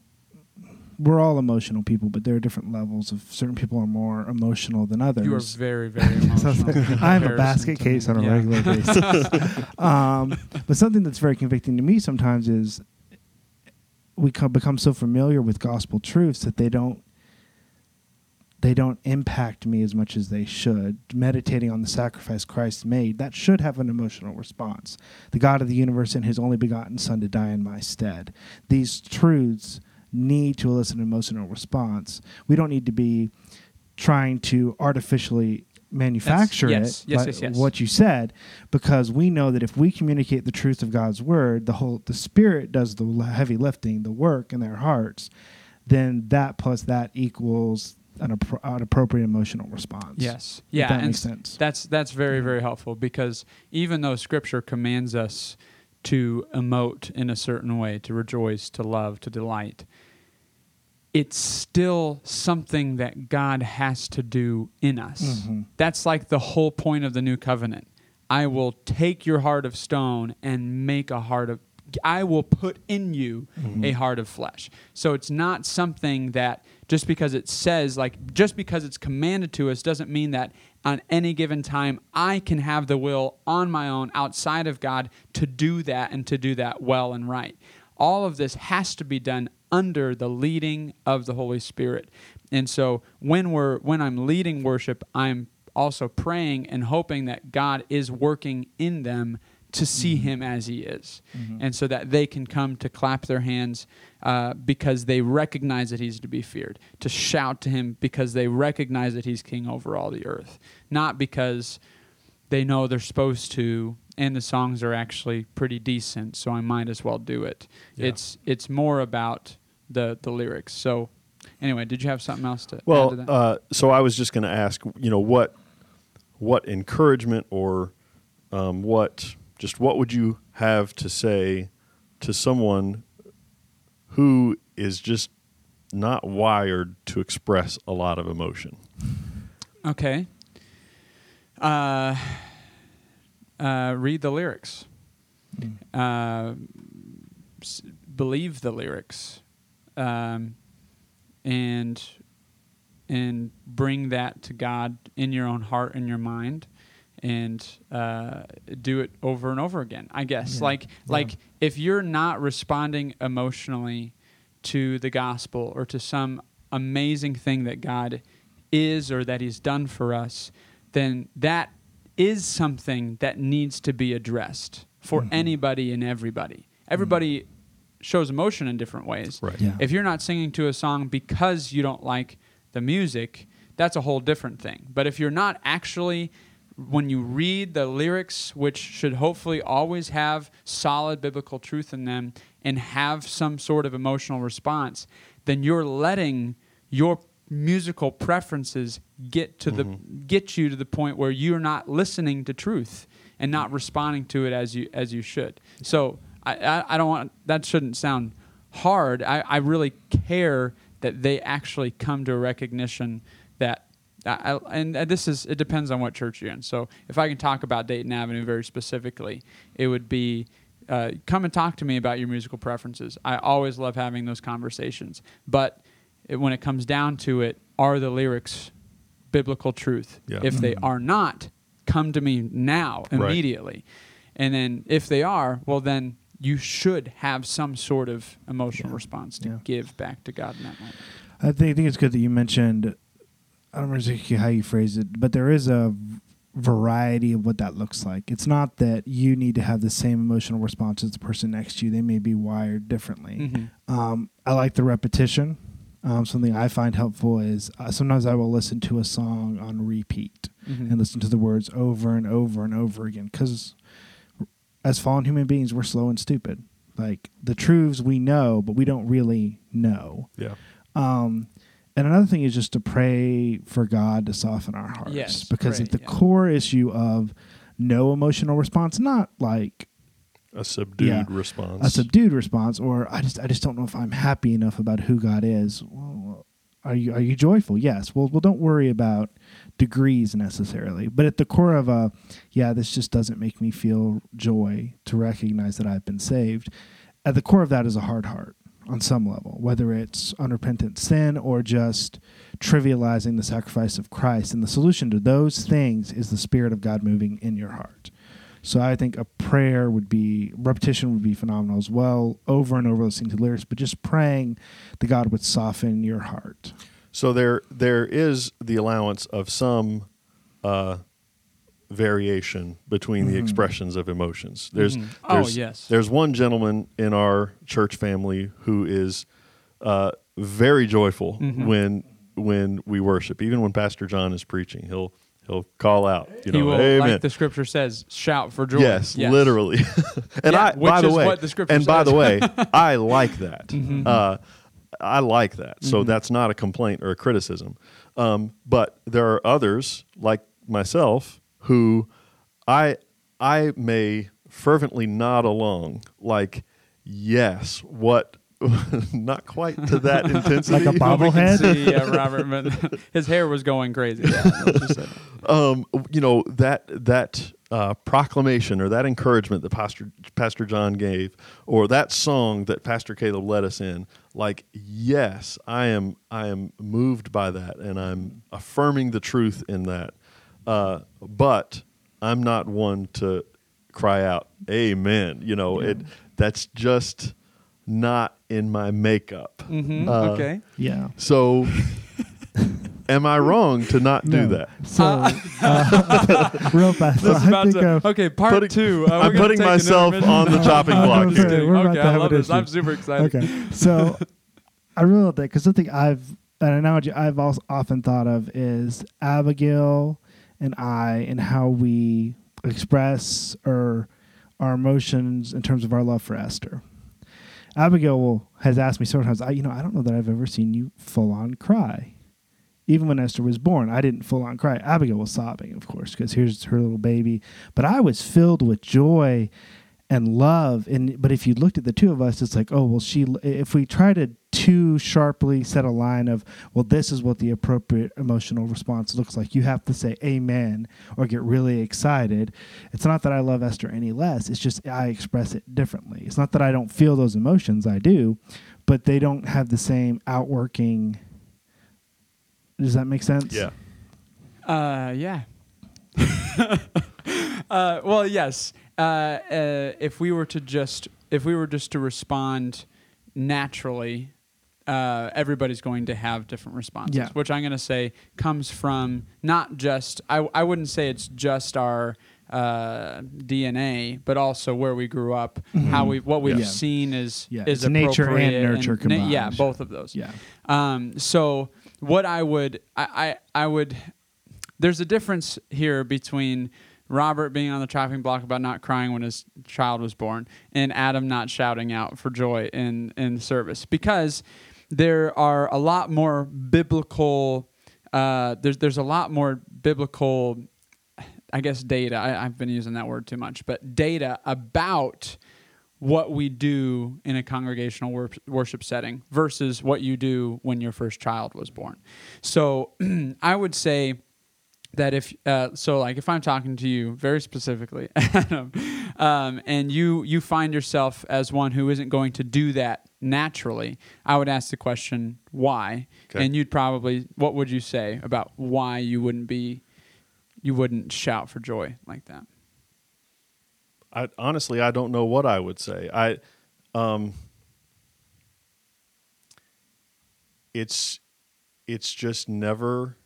we're all emotional people, but there are different levels of certain people are more emotional than others. You are very, very emotional. I'm a basket case on a Yeah. regular basis. um, but something that's very convicting to me sometimes is we co- become so familiar with gospel truths that they don't they don't impact me as much as they should. Meditating on the sacrifice Christ made, that should have an emotional response. The God of the universe and his only begotten Son to die in my stead. These truths need to elicit an emotional response. We don't need to be trying to artificially manufacture yes, it, yes, yes, yes. what you said, because we know that if we communicate the truth of God's word, the whole the Spirit does the heavy lifting, the work in their hearts. Then that plus that equals an, appro- an appropriate emotional response. Yes. Yeah. that makes sense. That's that's very very helpful because even though Scripture commands us to emote in a certain way, to rejoice, to love, to delight, it's still something that God has to do in us. Mhm. That's like the whole point of the new covenant. I will take your heart of stone and make a heart of I will put in you a heart of flesh. So it's not something that just because it says like just because it's commanded to us doesn't mean that on any given time I can have the will on my own outside of God to do that and to do that well and right. All of this has to be done under the leading of the Holy Spirit. And so when we're when I'm leading worship, I'm also praying and hoping that God is working in them to see Him as He is, and so that they can come to clap their hands uh, because they recognize that He's to be feared, to shout to Him because they recognize that He's King over all the earth, not because they know they're supposed to and the songs are actually pretty decent so i might as well do it. Yeah. it's it's more about the the lyrics so anyway did you have something else to add to Well, that? uh, so I was just going to ask, you know, what what encouragement or um, what just what would you have to say to someone who is just not wired to express a lot of emotion? Okay. Uh, uh, read the lyrics. Uh, s- believe the lyrics, um, and and bring that to God in your own heart and your mind, and uh, do it over and over again. I guess Yeah. like Yeah. like if you're not responding emotionally to the gospel or to some amazing thing that God is or that He's done for us, then that is something that needs to be addressed for Mhm. anybody and everybody. Everybody shows emotion in different ways. Right. Yeah. If you're not singing to a song because you don't like the music, that's a whole different thing. But if you're not actually, when you read the lyrics, which should hopefully always have solid biblical truth in them and have some sort of emotional response, then you're letting your musical preferences get to the mm-hmm. get you to the point where you're not listening to truth and not responding to it as you as you should. So I, I, I don't want that shouldn't sound hard. I, I really care that they actually come to a recognition that I, I- and this is it depends on what church you're in. So if I can talk about Dayton Avenue very specifically, it would be uh, come and talk to me about your musical preferences. I always love having those conversations, but it, when it comes down to it, are the lyrics biblical truth? Yeah. If they Mhm. are not, come to me now Right. immediately. And then if they are, well then you should have some sort of emotional Yeah. response to Yeah. give back to God in that moment. I think, I think it's good that you mentioned. I don't remember exactly how you phrased it, but there is a variety of what that looks like. It's not that you need to have the same emotional response as the person next to you. They may be wired differently. Mhm. Um, I like the repetition. Um, something I find helpful is uh, sometimes I will listen to a song on repeat Mhm. and listen to the words over and over and over again because as fallen human beings, we're slow and stupid. Like the truths we know, but we don't really know. Yeah. Um, and another thing is just to pray for God to soften our hearts. Yes, because pray, at the yeah. core issue of no emotional response, not like A subdued Yeah. response. a subdued response, or I just I just don't know if I'm happy enough about who God is. Well, are you are you joyful? Yes. Well, well, don't worry about degrees necessarily, but at the core of a yeah, this just doesn't make me feel joy to recognize that I've been saved. At the core of that is a hard heart on some level, whether it's unrepentant sin or just trivializing the sacrifice of Christ. And the solution to those things is the Spirit of God moving in your heart. So I think a prayer would be repetition would be phenomenal as well, over and over listening to lyrics, but just praying that God would soften your heart. So there there is the allowance of some uh, variation between the Mhm. expressions of emotions. There's, Mhm. Oh, there's yes. There's one gentleman in our church family who is uh, very joyful Mhm. when when we worship. Even when Pastor John is preaching, he'll he'll call out, you he know, will, Amen. like the scripture says, shout for joy. Yes, literally. and Yeah, I, which by the is way, what the scripture and by the way, I like that. Mhm. Uh, I like that. So Mhm. that's not a complaint or a criticism. Um, but there are others like myself who I I may fervently nod along, like, yes, what. not quite to that intensity. Like a Well, we bobblehead? yeah, Robert, but his hair was going crazy. Yeah, let's just say that. um, you know that that uh, proclamation or that encouragement that Pastor Pastor John gave, or that song that Pastor Caleb led us in. Like, yes, I am I am moved by that, and I'm affirming the truth in that. Uh, but I'm not one to cry out, "Amen." You know, it that's just not in my makeup. Mhm, Uh, okay. Yeah. So, am I wrong to not do No. that? So, uh, real fast. This is I about think to, of- okay, part Putting- two. Uh, we're I'm gonna putting take an myself intermission. on the chopping I block. gonna Just say, kidding. we're about okay, to I have love an this. I'm super excited. Okay. So I really like that because something I've an analogy I've also often thought of is Abigail and I and how we express or our emotions in terms of our love for Esther. Abigail will, has asked me several times, I, you know, I don't know that I've ever seen you full on cry. Even when Esther was born, I didn't full on cry. Abigail was sobbing, of course, because here's her little baby. But I was filled with joy and love. And but if you looked at the two of us, it's like, oh well, she. If we try to too sharply set a line of, well, this is what the appropriate emotional response looks like. You have to say amen or get really excited. It's not that I love Esther any less. It's just I express it differently. It's not that I don't feel those emotions. I do, but they don't have the same outworking. Does that make sense? Yeah. Uh, yeah. uh, well, yes. Uh, uh, if we were to just, if we were just to respond naturally, uh, everybody's going to have different responses. Yeah. Which I'm going to say comes from not just. I I wouldn't say it's just our. Uh, DNA, but also where we grew up, how we what we've Yeah. seen is Yeah, is it's nature and appropriate nurture na- yeah, both of those. Yeah. Um, so what I would I, I I would there's a difference here between Robert being on the chopping block about not crying when his child was born and Adam not shouting out for joy in in service. Because there are a lot more biblical uh, there's there's a lot more biblical I guess data I, I've been using that word too much but data about what we do in a congregational wor- worship setting versus what you do when your first child was born. So I would say that if uh, so, like if I'm talking to you very specifically, Adam, um, and you you find yourself as one who isn't going to do that naturally, I would ask the question why, Okay. and you'd probably what would you say about why you wouldn't be you wouldn't shout for joy like that? I honestly I don't know what I would say. I um it's it's just never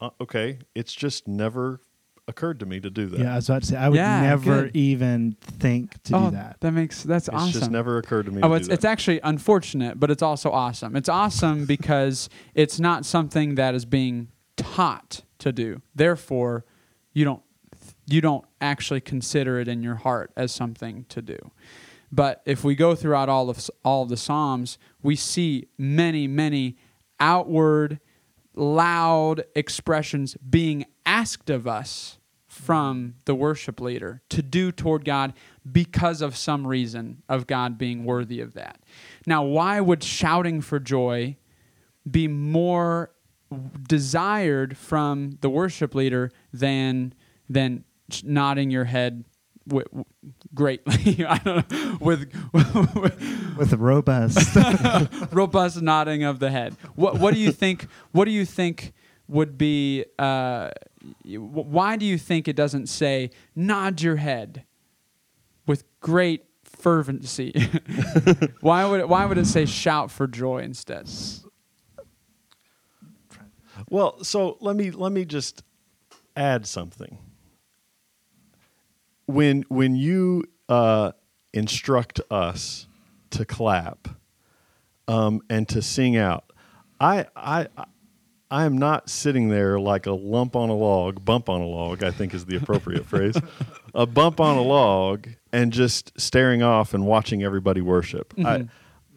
uh, okay, it's just never occurred to me to do that. Yeah, I was about to say I would Yeah, never good. even think to oh, do that. that makes that's it's awesome. It's just never occurred to me Oh, to it's, do it's actually unfortunate, but it's also awesome. It's awesome because it's not something that is being taught to do. Therefore, you don't you don't actually consider it in your heart as something to do. But if we go throughout all of all of the Psalms, we see many many outward loud expressions being asked of us from the worship leader to do toward God because of some reason of God being worthy of that. Now, why would shouting for joy be more desired from the worship leader than than nodding your head wi- w- greatly? I don't know with, with With robust. robust nodding of the head. What what do you think? What do you think would be? Uh, why do you think it doesn't say nod your head with great fervency? why would it, why would it say shout for joy instead? Well, so let me let me just add something. When when you uh, instruct us to clap um, and to sing out, I I I am not sitting there like a lump on a log, bump on a log. I think is the appropriate phrase. A bump on a log and just staring off and watching everybody worship. I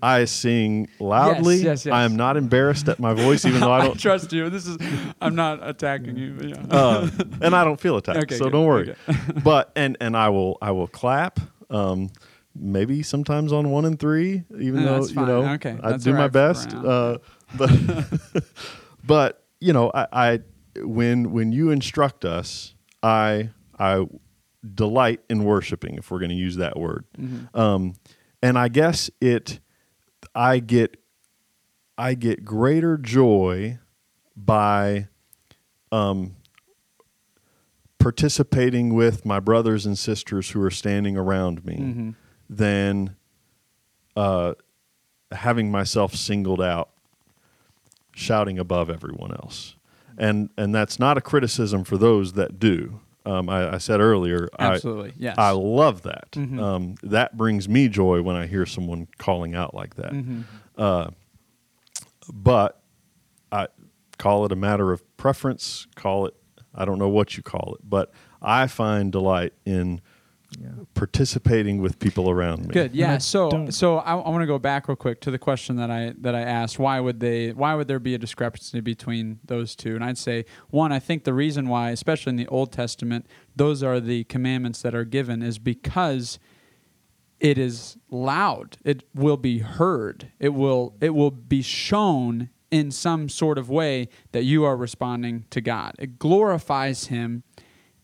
I sing loudly. Mm-hmm. yes, yes. I am not embarrassed at my voice, even though I I don't. trust you. This is I'm not attacking you. Yeah. uh, and I don't feel attacked, Okay, so good, don't worry. okay. but and and I will I will clap. Um, maybe sometimes on one and three, even Yeah, though you know Okay, I do my best. Uh, but but you know I, I when when you instruct us, I I delight in worshiping. If we're going to use that word, Mm-hmm. um, and I guess it I get I get greater joy by um, participating with my brothers and sisters who are standing around me Mm-hmm. than uh, having myself singled out, shouting above everyone else. And and that's not a criticism for those that do. Um, I, I said earlier, I, Absolutely. yes. I love that. Mhm. Um, that brings me joy when I hear someone calling out like that. Mhm. Uh, but I call it a matter of preference. Call it I don't know what you call it, but I find delight in Yeah. participating with people around me. Good. Yeah. I So don't- so I, I want to go back real quick to the question that I that I asked. Why would they? Why would there be a discrepancy between those two? And I'd say one. I think the reason why, especially in the Old Testament, those are the commandments that are given, is because it is loud. It will be heard. It will it will be shown in some sort of way that you are responding to God. It glorifies Him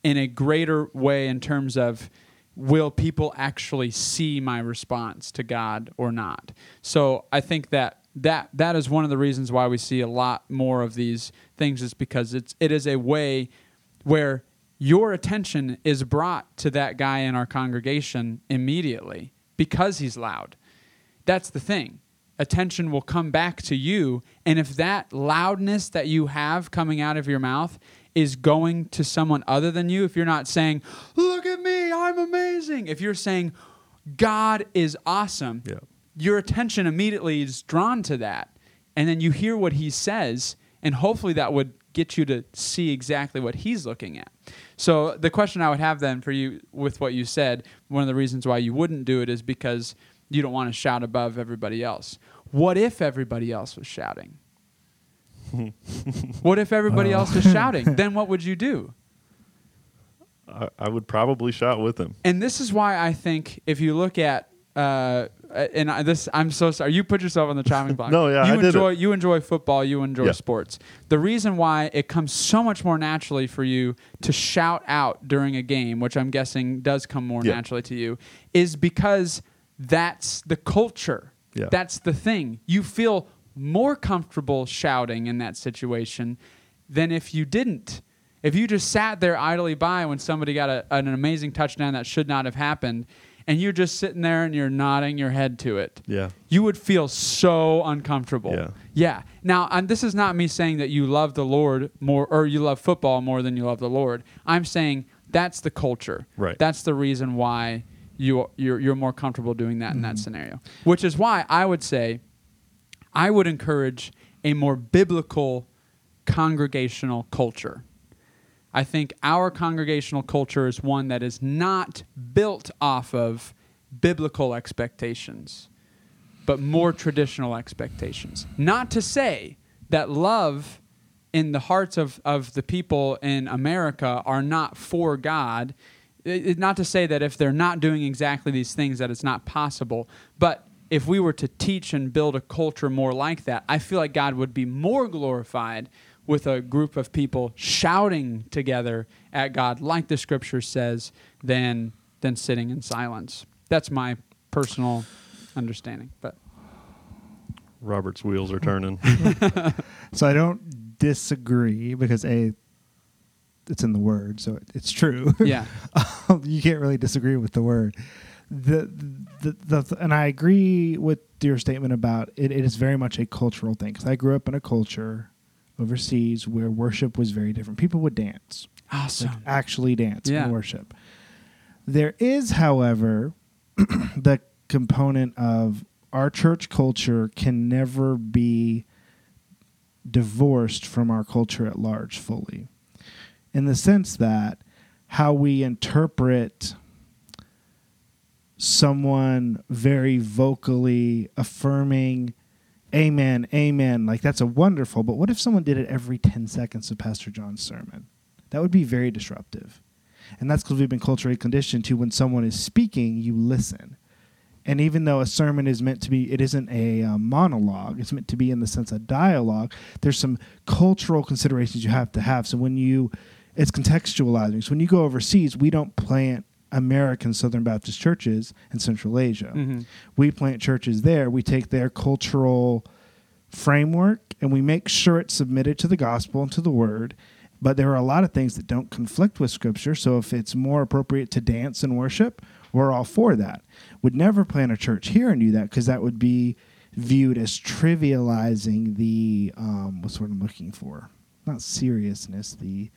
in a greater way in terms of will people actually see my response to God or not. So I think that that that is one of the reasons why we see a lot more of these things is because it's it is a way where your attention is brought to that guy in our congregation immediately because he's loud. That's the thing. Attention will come back to you. And if that loudness that you have coming out of your mouth is going to someone other than you, if you're not saying, at me, I'm amazing, if you're saying, God is awesome, Yeah. your attention immediately is drawn to that. And then you hear what he says, and hopefully that would get you to see exactly what he's looking at. So the question I would have then for you with what you said, one of the reasons why you wouldn't do it is because you don't want to shout above everybody else. What if everybody else was shouting? what if everybody Oh. else was shouting? then what would you do? I, I would probably shout with him. and this is why I think if you look at uh, and I, this, I'm so sorry. You put yourself on the chopping block. No, yeah, you I did enjoy you enjoy football. You enjoy Yeah. sports. The reason why it comes so much more naturally for you to shout out during a game, which I'm guessing does come more Yeah. naturally to you, is because that's the culture. Yeah. That's the thing. You feel more comfortable shouting in that situation than if you didn't. If you just sat there idly by when somebody got a, an amazing touchdown that should not have happened, and you're just sitting there and you're nodding your head to it, Yeah. you would feel so uncomfortable. Yeah. Yeah. Now, and this is not me saying that you love the Lord more or you love football more than you love the Lord. I'm saying that's the culture. Right. That's the reason why you you're you're more comfortable doing that in that mm-hmm. scenario. Which is why I would say I would encourage a more biblical congregational culture. I think our congregational culture is one that is not built off of biblical expectations, but more traditional expectations. Not to say that love in the hearts of, of the people in America are not for God. It- it- not to say that if they're not doing exactly these things that it's not possible, but if we were to teach and build a culture more like that, I feel like God would be more glorified with a group of people shouting together at God, like the scripture says, than than sitting in silence. That's my personal understanding. But Robert's wheels are turning. So I don't disagree because a it's in the word, so it's true. yeah, um, you can't really disagree with the word. The, the, the, and I agree with your statement about it. It is very much a cultural thing because I grew up in a culture overseas where worship was very different. People would dance, awesome. like actually dance Yeah. and worship. There is, however, the component of our church culture can never be divorced from our culture at large fully in the sense that how we interpret someone very vocally affirming amen amen. Like that's a wonderful but what if someone did it every 10 seconds of pastor john's sermon? That would be very disruptive. And that's because we've been culturally conditioned to when someone is speaking you listen. And even though a sermon is meant to be it isn't a uh, monologue it's meant to be in the sense of dialogue there's some cultural considerations you have to have. So when you it's contextualizing. So when you go overseas we don't plant american southern baptist churches in central asia. Mhm. we plant churches there. We take their cultural framework and we make sure it's submitted to the gospel and to the word. But there are a lot of things that don't conflict with scripture. So if it's more appropriate to dance and worship we're all for that. Would never plant a church here and do that because that would be viewed as trivializing the um, what's what i'm looking for? Not seriousness the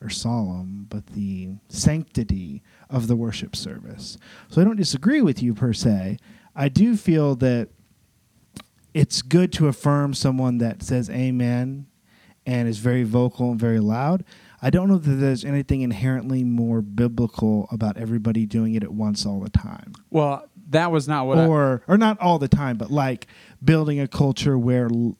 or solemn but the sanctity of the worship service so i don't disagree with you per se i do feel that it's good to affirm someone that says amen and is very vocal and very loud. I don't know that there's anything inherently more biblical about everybody doing it at once all the time. Well, that was not what I, or or not all the time, but like building a culture where l-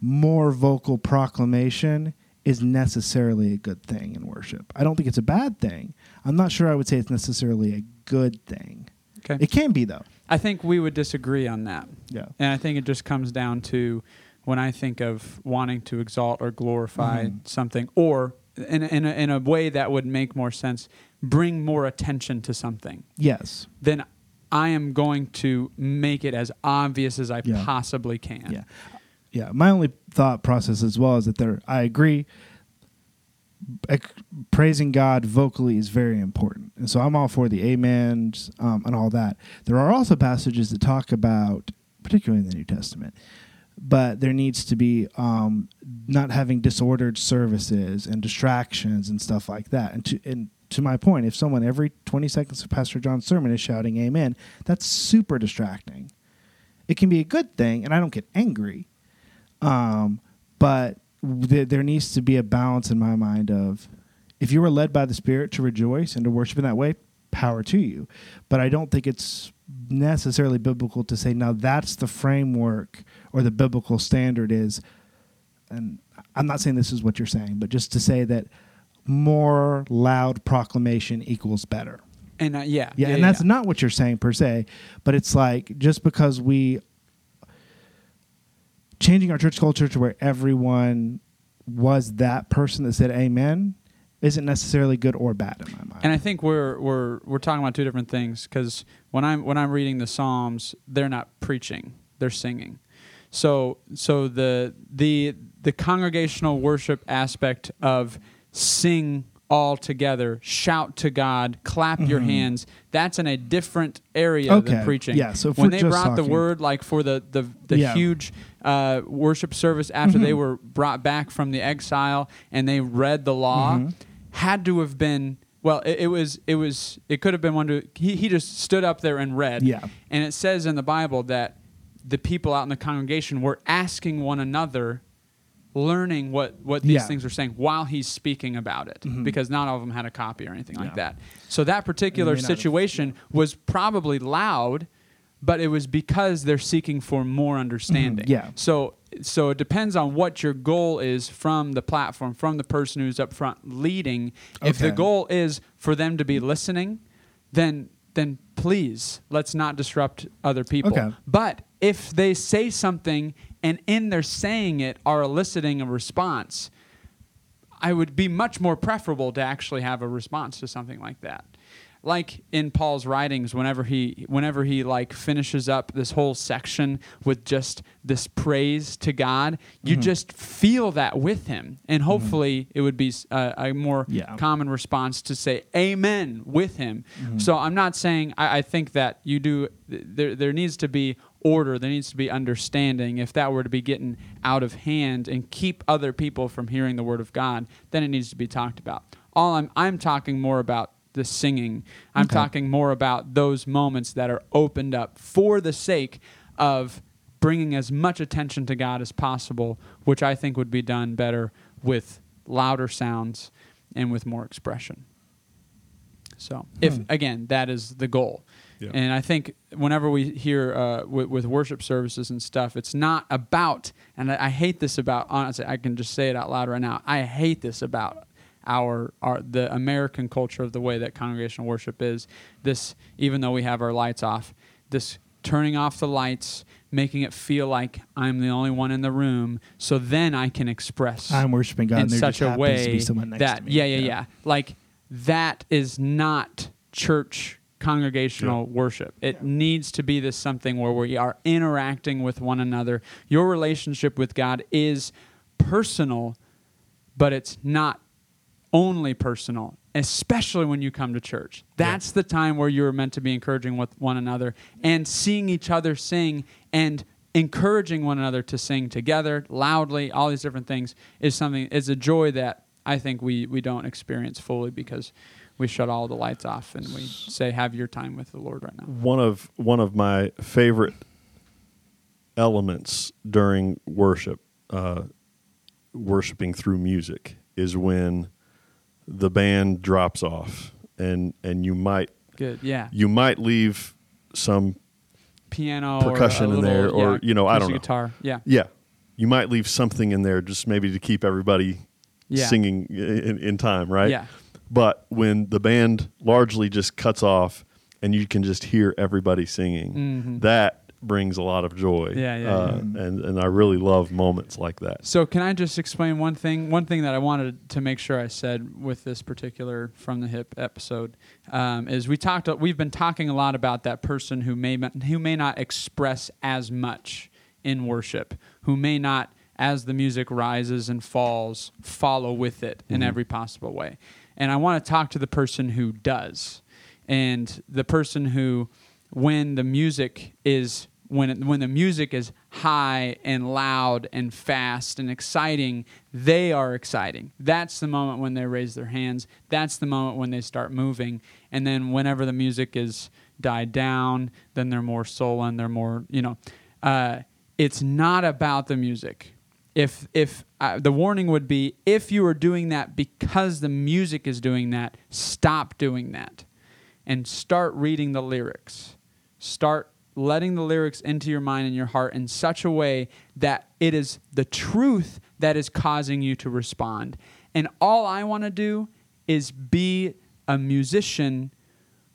more vocal proclamation is necessarily a good thing in worship. I don't think it's a bad thing. I'm not sure I would say it's necessarily a good thing. Okay. It can be though. I think we would disagree on that. Yeah. And I think it just comes down to when I think of wanting to exalt or glorify Mhm. something, or in a, in, a, in a way that would make more sense, bring more attention to something, Yes. then I am going to make it as obvious as I Yeah. possibly can. Yeah. Yeah. My only thought process as well is that there I agree praising God vocally is very important. And so I'm all for the amens um, and all that. There are also passages that talk about, particularly in the New Testament, but there needs to be um, not having disordered services and distractions and stuff like that. And to, and to my point, if someone every 20 seconds of Pastor John's sermon is shouting amen, that's super distracting. It can be a good thing, and I don't get angry. Um, but th- there needs to be a balance in my mind of if you were led by the Spirit to rejoice and to worship in that way, power to you. But I don't think it's necessarily biblical to say now that's the framework or the biblical standard is. And I'm not saying this is what you're saying, but just to say that more loud proclamation equals better. And uh, yeah, Yeah, and that's not what you're saying per se, but it's like just because we changing our church culture to where everyone was that person that said amen isn't necessarily good or bad in my mind. And I think we're we're we're talking about two different things because when I'm when I'm reading the Psalms, they're not preaching; they're singing. So so the the the congregational worship aspect of sing all together, shout to God, clap your hands. That's in a different area Mm-hmm. Okay. than preaching. Yeah, so when they brought the word like for the the, the Yeah. huge uh, worship service after they Mhm. were brought back from the exile and they read the law Mhm. had to have been well it, it was it was it could have been one to he, he just stood up there and read Yeah. and it says in the bible that the people out in the congregation were asking one another learning what what these Yeah. things are saying while he's speaking about it Mhm. because not all of them had a copy or anything like that so that particular not have- situation was probably loud but it was because they're seeking for more understanding Mm-hmm. yeah. so so it depends on what your goal is from the platform, from the person who's up front leading. If the goal is for them to be listening, then then please let's not disrupt other people. Okay. But if they say something and in their saying it are eliciting a response, I would be much more preferable to actually have a response to something like that. Like in Paul's writings, whenever he whenever he like finishes up this whole section with just this praise to God, you Mhm. just feel that with him, and hopefully it would be a more Yeah. common response to say Amen with him. Mhm. So I'm not saying I, I think that you do. There there needs to be order. There needs to be understanding. If that were to be getting out of hand and keep other people from hearing the word of God, then it needs to be talked about. All I'm I'm talking more about the singing. I'm Okay. talking more about those moments that are opened up for the sake of bringing as much attention to God as possible, which I think would be done better with louder sounds and with more expression. So, if Hmm. again, that is the goal. Yeah. And I think whenever we hear uh, with, with worship services and stuff, it's not about, and I, I hate this about, honestly, I can just say it out loud right now. I hate this about our, our the American culture of the way that congregational worship is. This, even though we have our lights off, this turning off the lights, making it feel like I'm the only one in the room, so then I can express I'm worshiping God in there such a way to be someone next that to me. yeah, yeah yeah like that is not church congregational worship. It needs to be this something where we are interacting with one another. Your relationship with god is personal but it's not only personal especially when you come to church. That's the time where you're meant to be encouraging with one another and seeing each other sing and encouraging one another to sing together loudly. All these different things is something is a joy that i think we we don't experience fully because we shut all the lights off and we say have your time with the lord right now one of one of my favorite elements during worship, uh, worshiping through music, is when the band drops off and and you might Good. Yeah. you might leave some Piano percussion or in little, there, or, yeah, you know, I don't know. Guitar. Yeah. yeah you might leave something in there just maybe to keep everybody Yeah. singing in, in time right Yeah. But when the band largely just cuts off and you can just hear everybody singing Mhm. that brings a lot of joy Yeah, yeah, uh, and and I really love moments like that So can I just explain one thing? One thing that I wanted to make sure I said with this particular from the hip episode um, is we talked. We've been talking a lot about that person who may who may not express as much in worship, who may not, as the music rises and falls, follow with it in every possible way. And I want to talk to the person who does, and the person who, when the music is when it, when the music is high and loud and fast and exciting, they are exciting. That's the moment when they raise their hands. That's the moment when they start moving. And then whenever the music is died down, then they're more sullen. They're more, you know. Uh, it's not about the music. If if the warning would be if you are doing that because the music is doing that, stop doing that and start reading the lyrics. Start letting the lyrics into your mind and your heart in such a way that it is the truth that is causing you to respond. And all I want to do is be a musician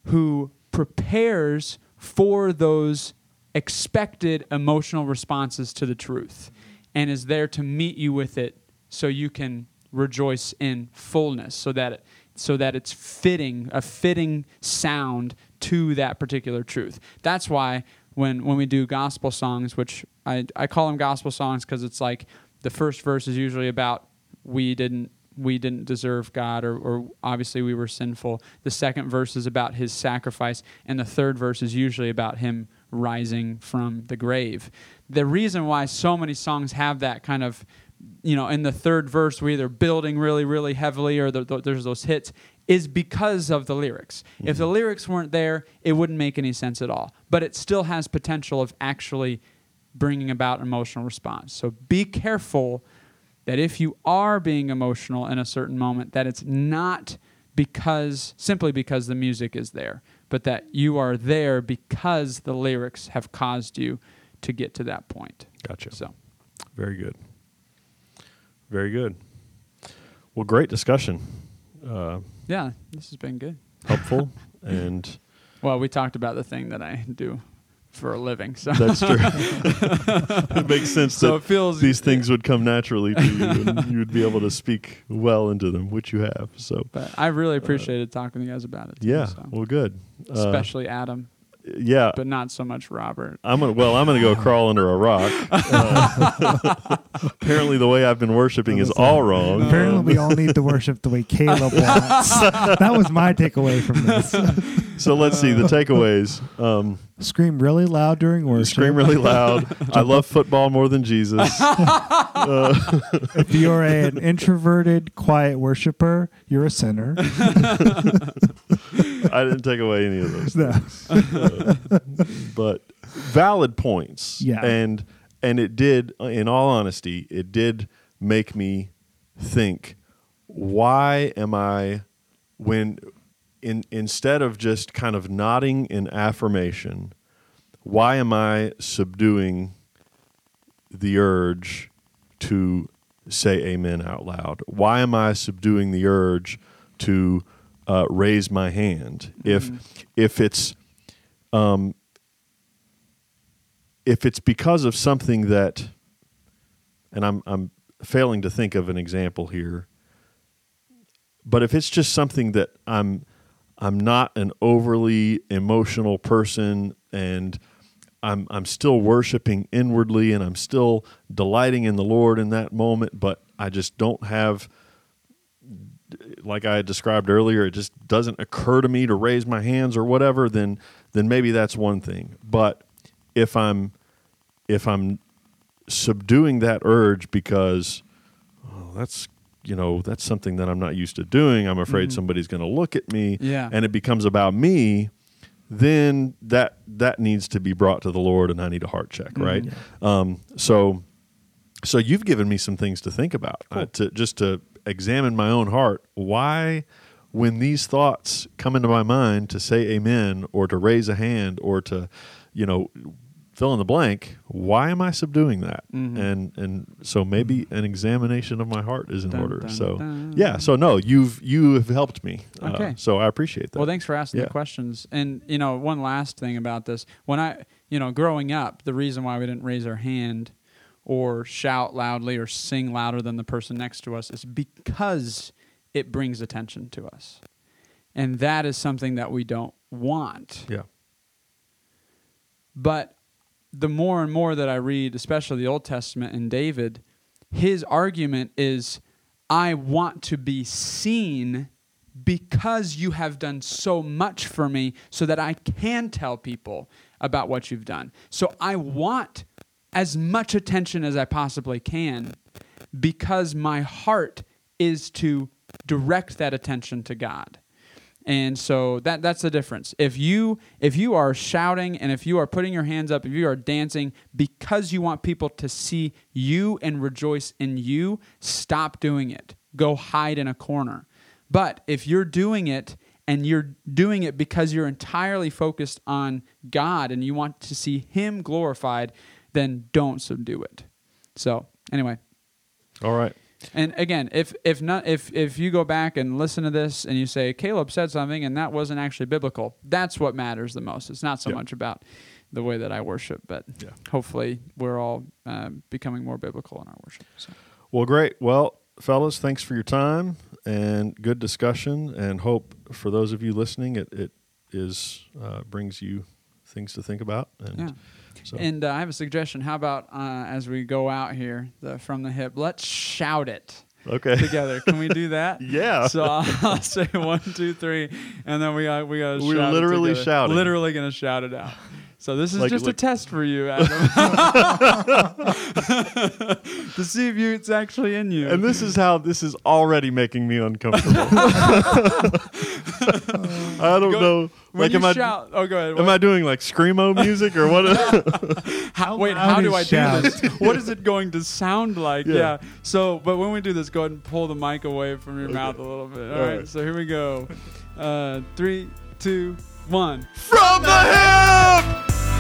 who prepares for those expected emotional responses to the truth and is there to meet you with it so you can rejoice in fullness so that it, so that it's fitting a fitting sound to that particular truth that's why when when we do gospel songs which i, I call them gospel songs because it's like the first verse is usually about we didn't we didn't deserve God, or, or obviously we were sinful. The second verse is about his sacrifice, and the third verse is usually about him rising from the grave. The reason why so many songs have that kind of, you know, in the third verse, we're either building really, really heavily or the, the, there's those hits, is because of the lyrics. If the mm-hmm. lyrics weren't there, it wouldn't make any sense at all. But it still has potential of actually bringing about emotional response. So be careful that if you are being emotional in a certain moment that it's not because simply because the music is there but that you are there because the lyrics have caused you to get to that point. Gotcha. So. Very good. Very good. Well great discussion. Uh, yeah this has been good. helpful and well we talked about the thing that i do for a living so. That's true. it makes sense so that it feels these things would come naturally to you and you would be able to speak well into them, which you have. So, but i really appreciated talking to you guys about it too, yeah, so. well, good. Uh, especially adam yeah. but not so much robert I'm gonna well. I'm gonna go crawl under a rock. Uh, apparently, the way I've been worshiping is all wrong. Apparently, we all need to worship the way Caleb wants. that was my takeaway from this. So let's see the takeaways. Um, Scream really loud during worship. scream really loud. I love football more than Jesus. If you're an introverted, quiet worshiper, you're a sinner. I didn't take away any of those. No. Uh, but valid points. Yeah. And and it did in all honesty, it did make me think why am I when in instead of just kind of nodding in affirmation, why am I subduing the urge to say amen out loud? Why am I subduing the urge to uh, raise my hand? If if it's um, if it's because of something that, and I'm I'm failing to think of an example here, but if it's just something that I'm I'm not an overly emotional person and I'm I'm still worshiping inwardly and I'm still delighting in the Lord in that moment, but I just don't have like I described earlier, it just doesn't occur to me to raise my hands or whatever, then then maybe that's one thing. But if I'm if I'm subduing that urge because oh, that's you know that's something that I'm not used to doing, I'm afraid somebody's going to look at me, Yeah. and it becomes about me, then that that needs to be brought to the Lord, and I need a heart check, right? Um, so so you've given me some things to think about uh, to just to examine my own heart. Why, when these thoughts come into my mind to say amen or to raise a hand or to, you know, fill in the blank, why am I subduing that? Mhm. And and so maybe an examination of my heart is in Dun, order. dun, so dun. yeah, so no, you've you have helped me. Uh, Okay. so I appreciate that. Well, thanks for asking Yeah. the questions. And you know, one last thing about this: when I, you know, growing up, the reason why we didn't raise our hand or shout loudly or sing louder than the person next to us is because it brings attention to us, and that is something that we don't want. yeah. But the more and more that I read, especially the Old Testament and David, his argument is I want to be seen because you have done so much for me so that I can tell people about what you've done. So I want as much attention as I possibly can because my heart is to direct that attention to God. And so that that's the difference. If you if you are shouting and if you are putting your hands up, if you are dancing because you want people to see you and rejoice in you, stop doing it. Go hide in a corner. But if you're doing it and you're doing it because you're entirely focused on God and you want to see him glorified, then don't subdue it. So, anyway, All right. And again, if if not if if you go back and listen to this and you say Caleb said something and that wasn't actually biblical, that's what matters the most. It's not so Yeah. much about the way that I worship, but Yeah. hopefully we're all um, becoming more biblical in our worship. So. Well, great. Well, fellas, thanks for your time and good discussion. And hope for those of you listening, it it is uh, brings you things to think about. And Yeah. So, And uh, I have a suggestion. How about uh, as we go out here the, from the hip, let's shout it okay. together. Can we do that? Yeah. So I'll, I'll say one, two, three, and then we got we got. We're shout literally shouting. Literally gonna shout it out. So this is Like- just a test for you, Adam, to see if you it's actually in you. And this is how this is already making me uncomfortable. I don't Go- know. when Like, you am I oh, go ahead. am I doing like screamo music or what? How, wait, how do I shout? do this? what is it going to sound like? Yeah. Yeah. So, but when we do this, go ahead and pull the mic away from your mouth a little bit. All All right. right. So here we go. Uh, three, two, one. From the hip.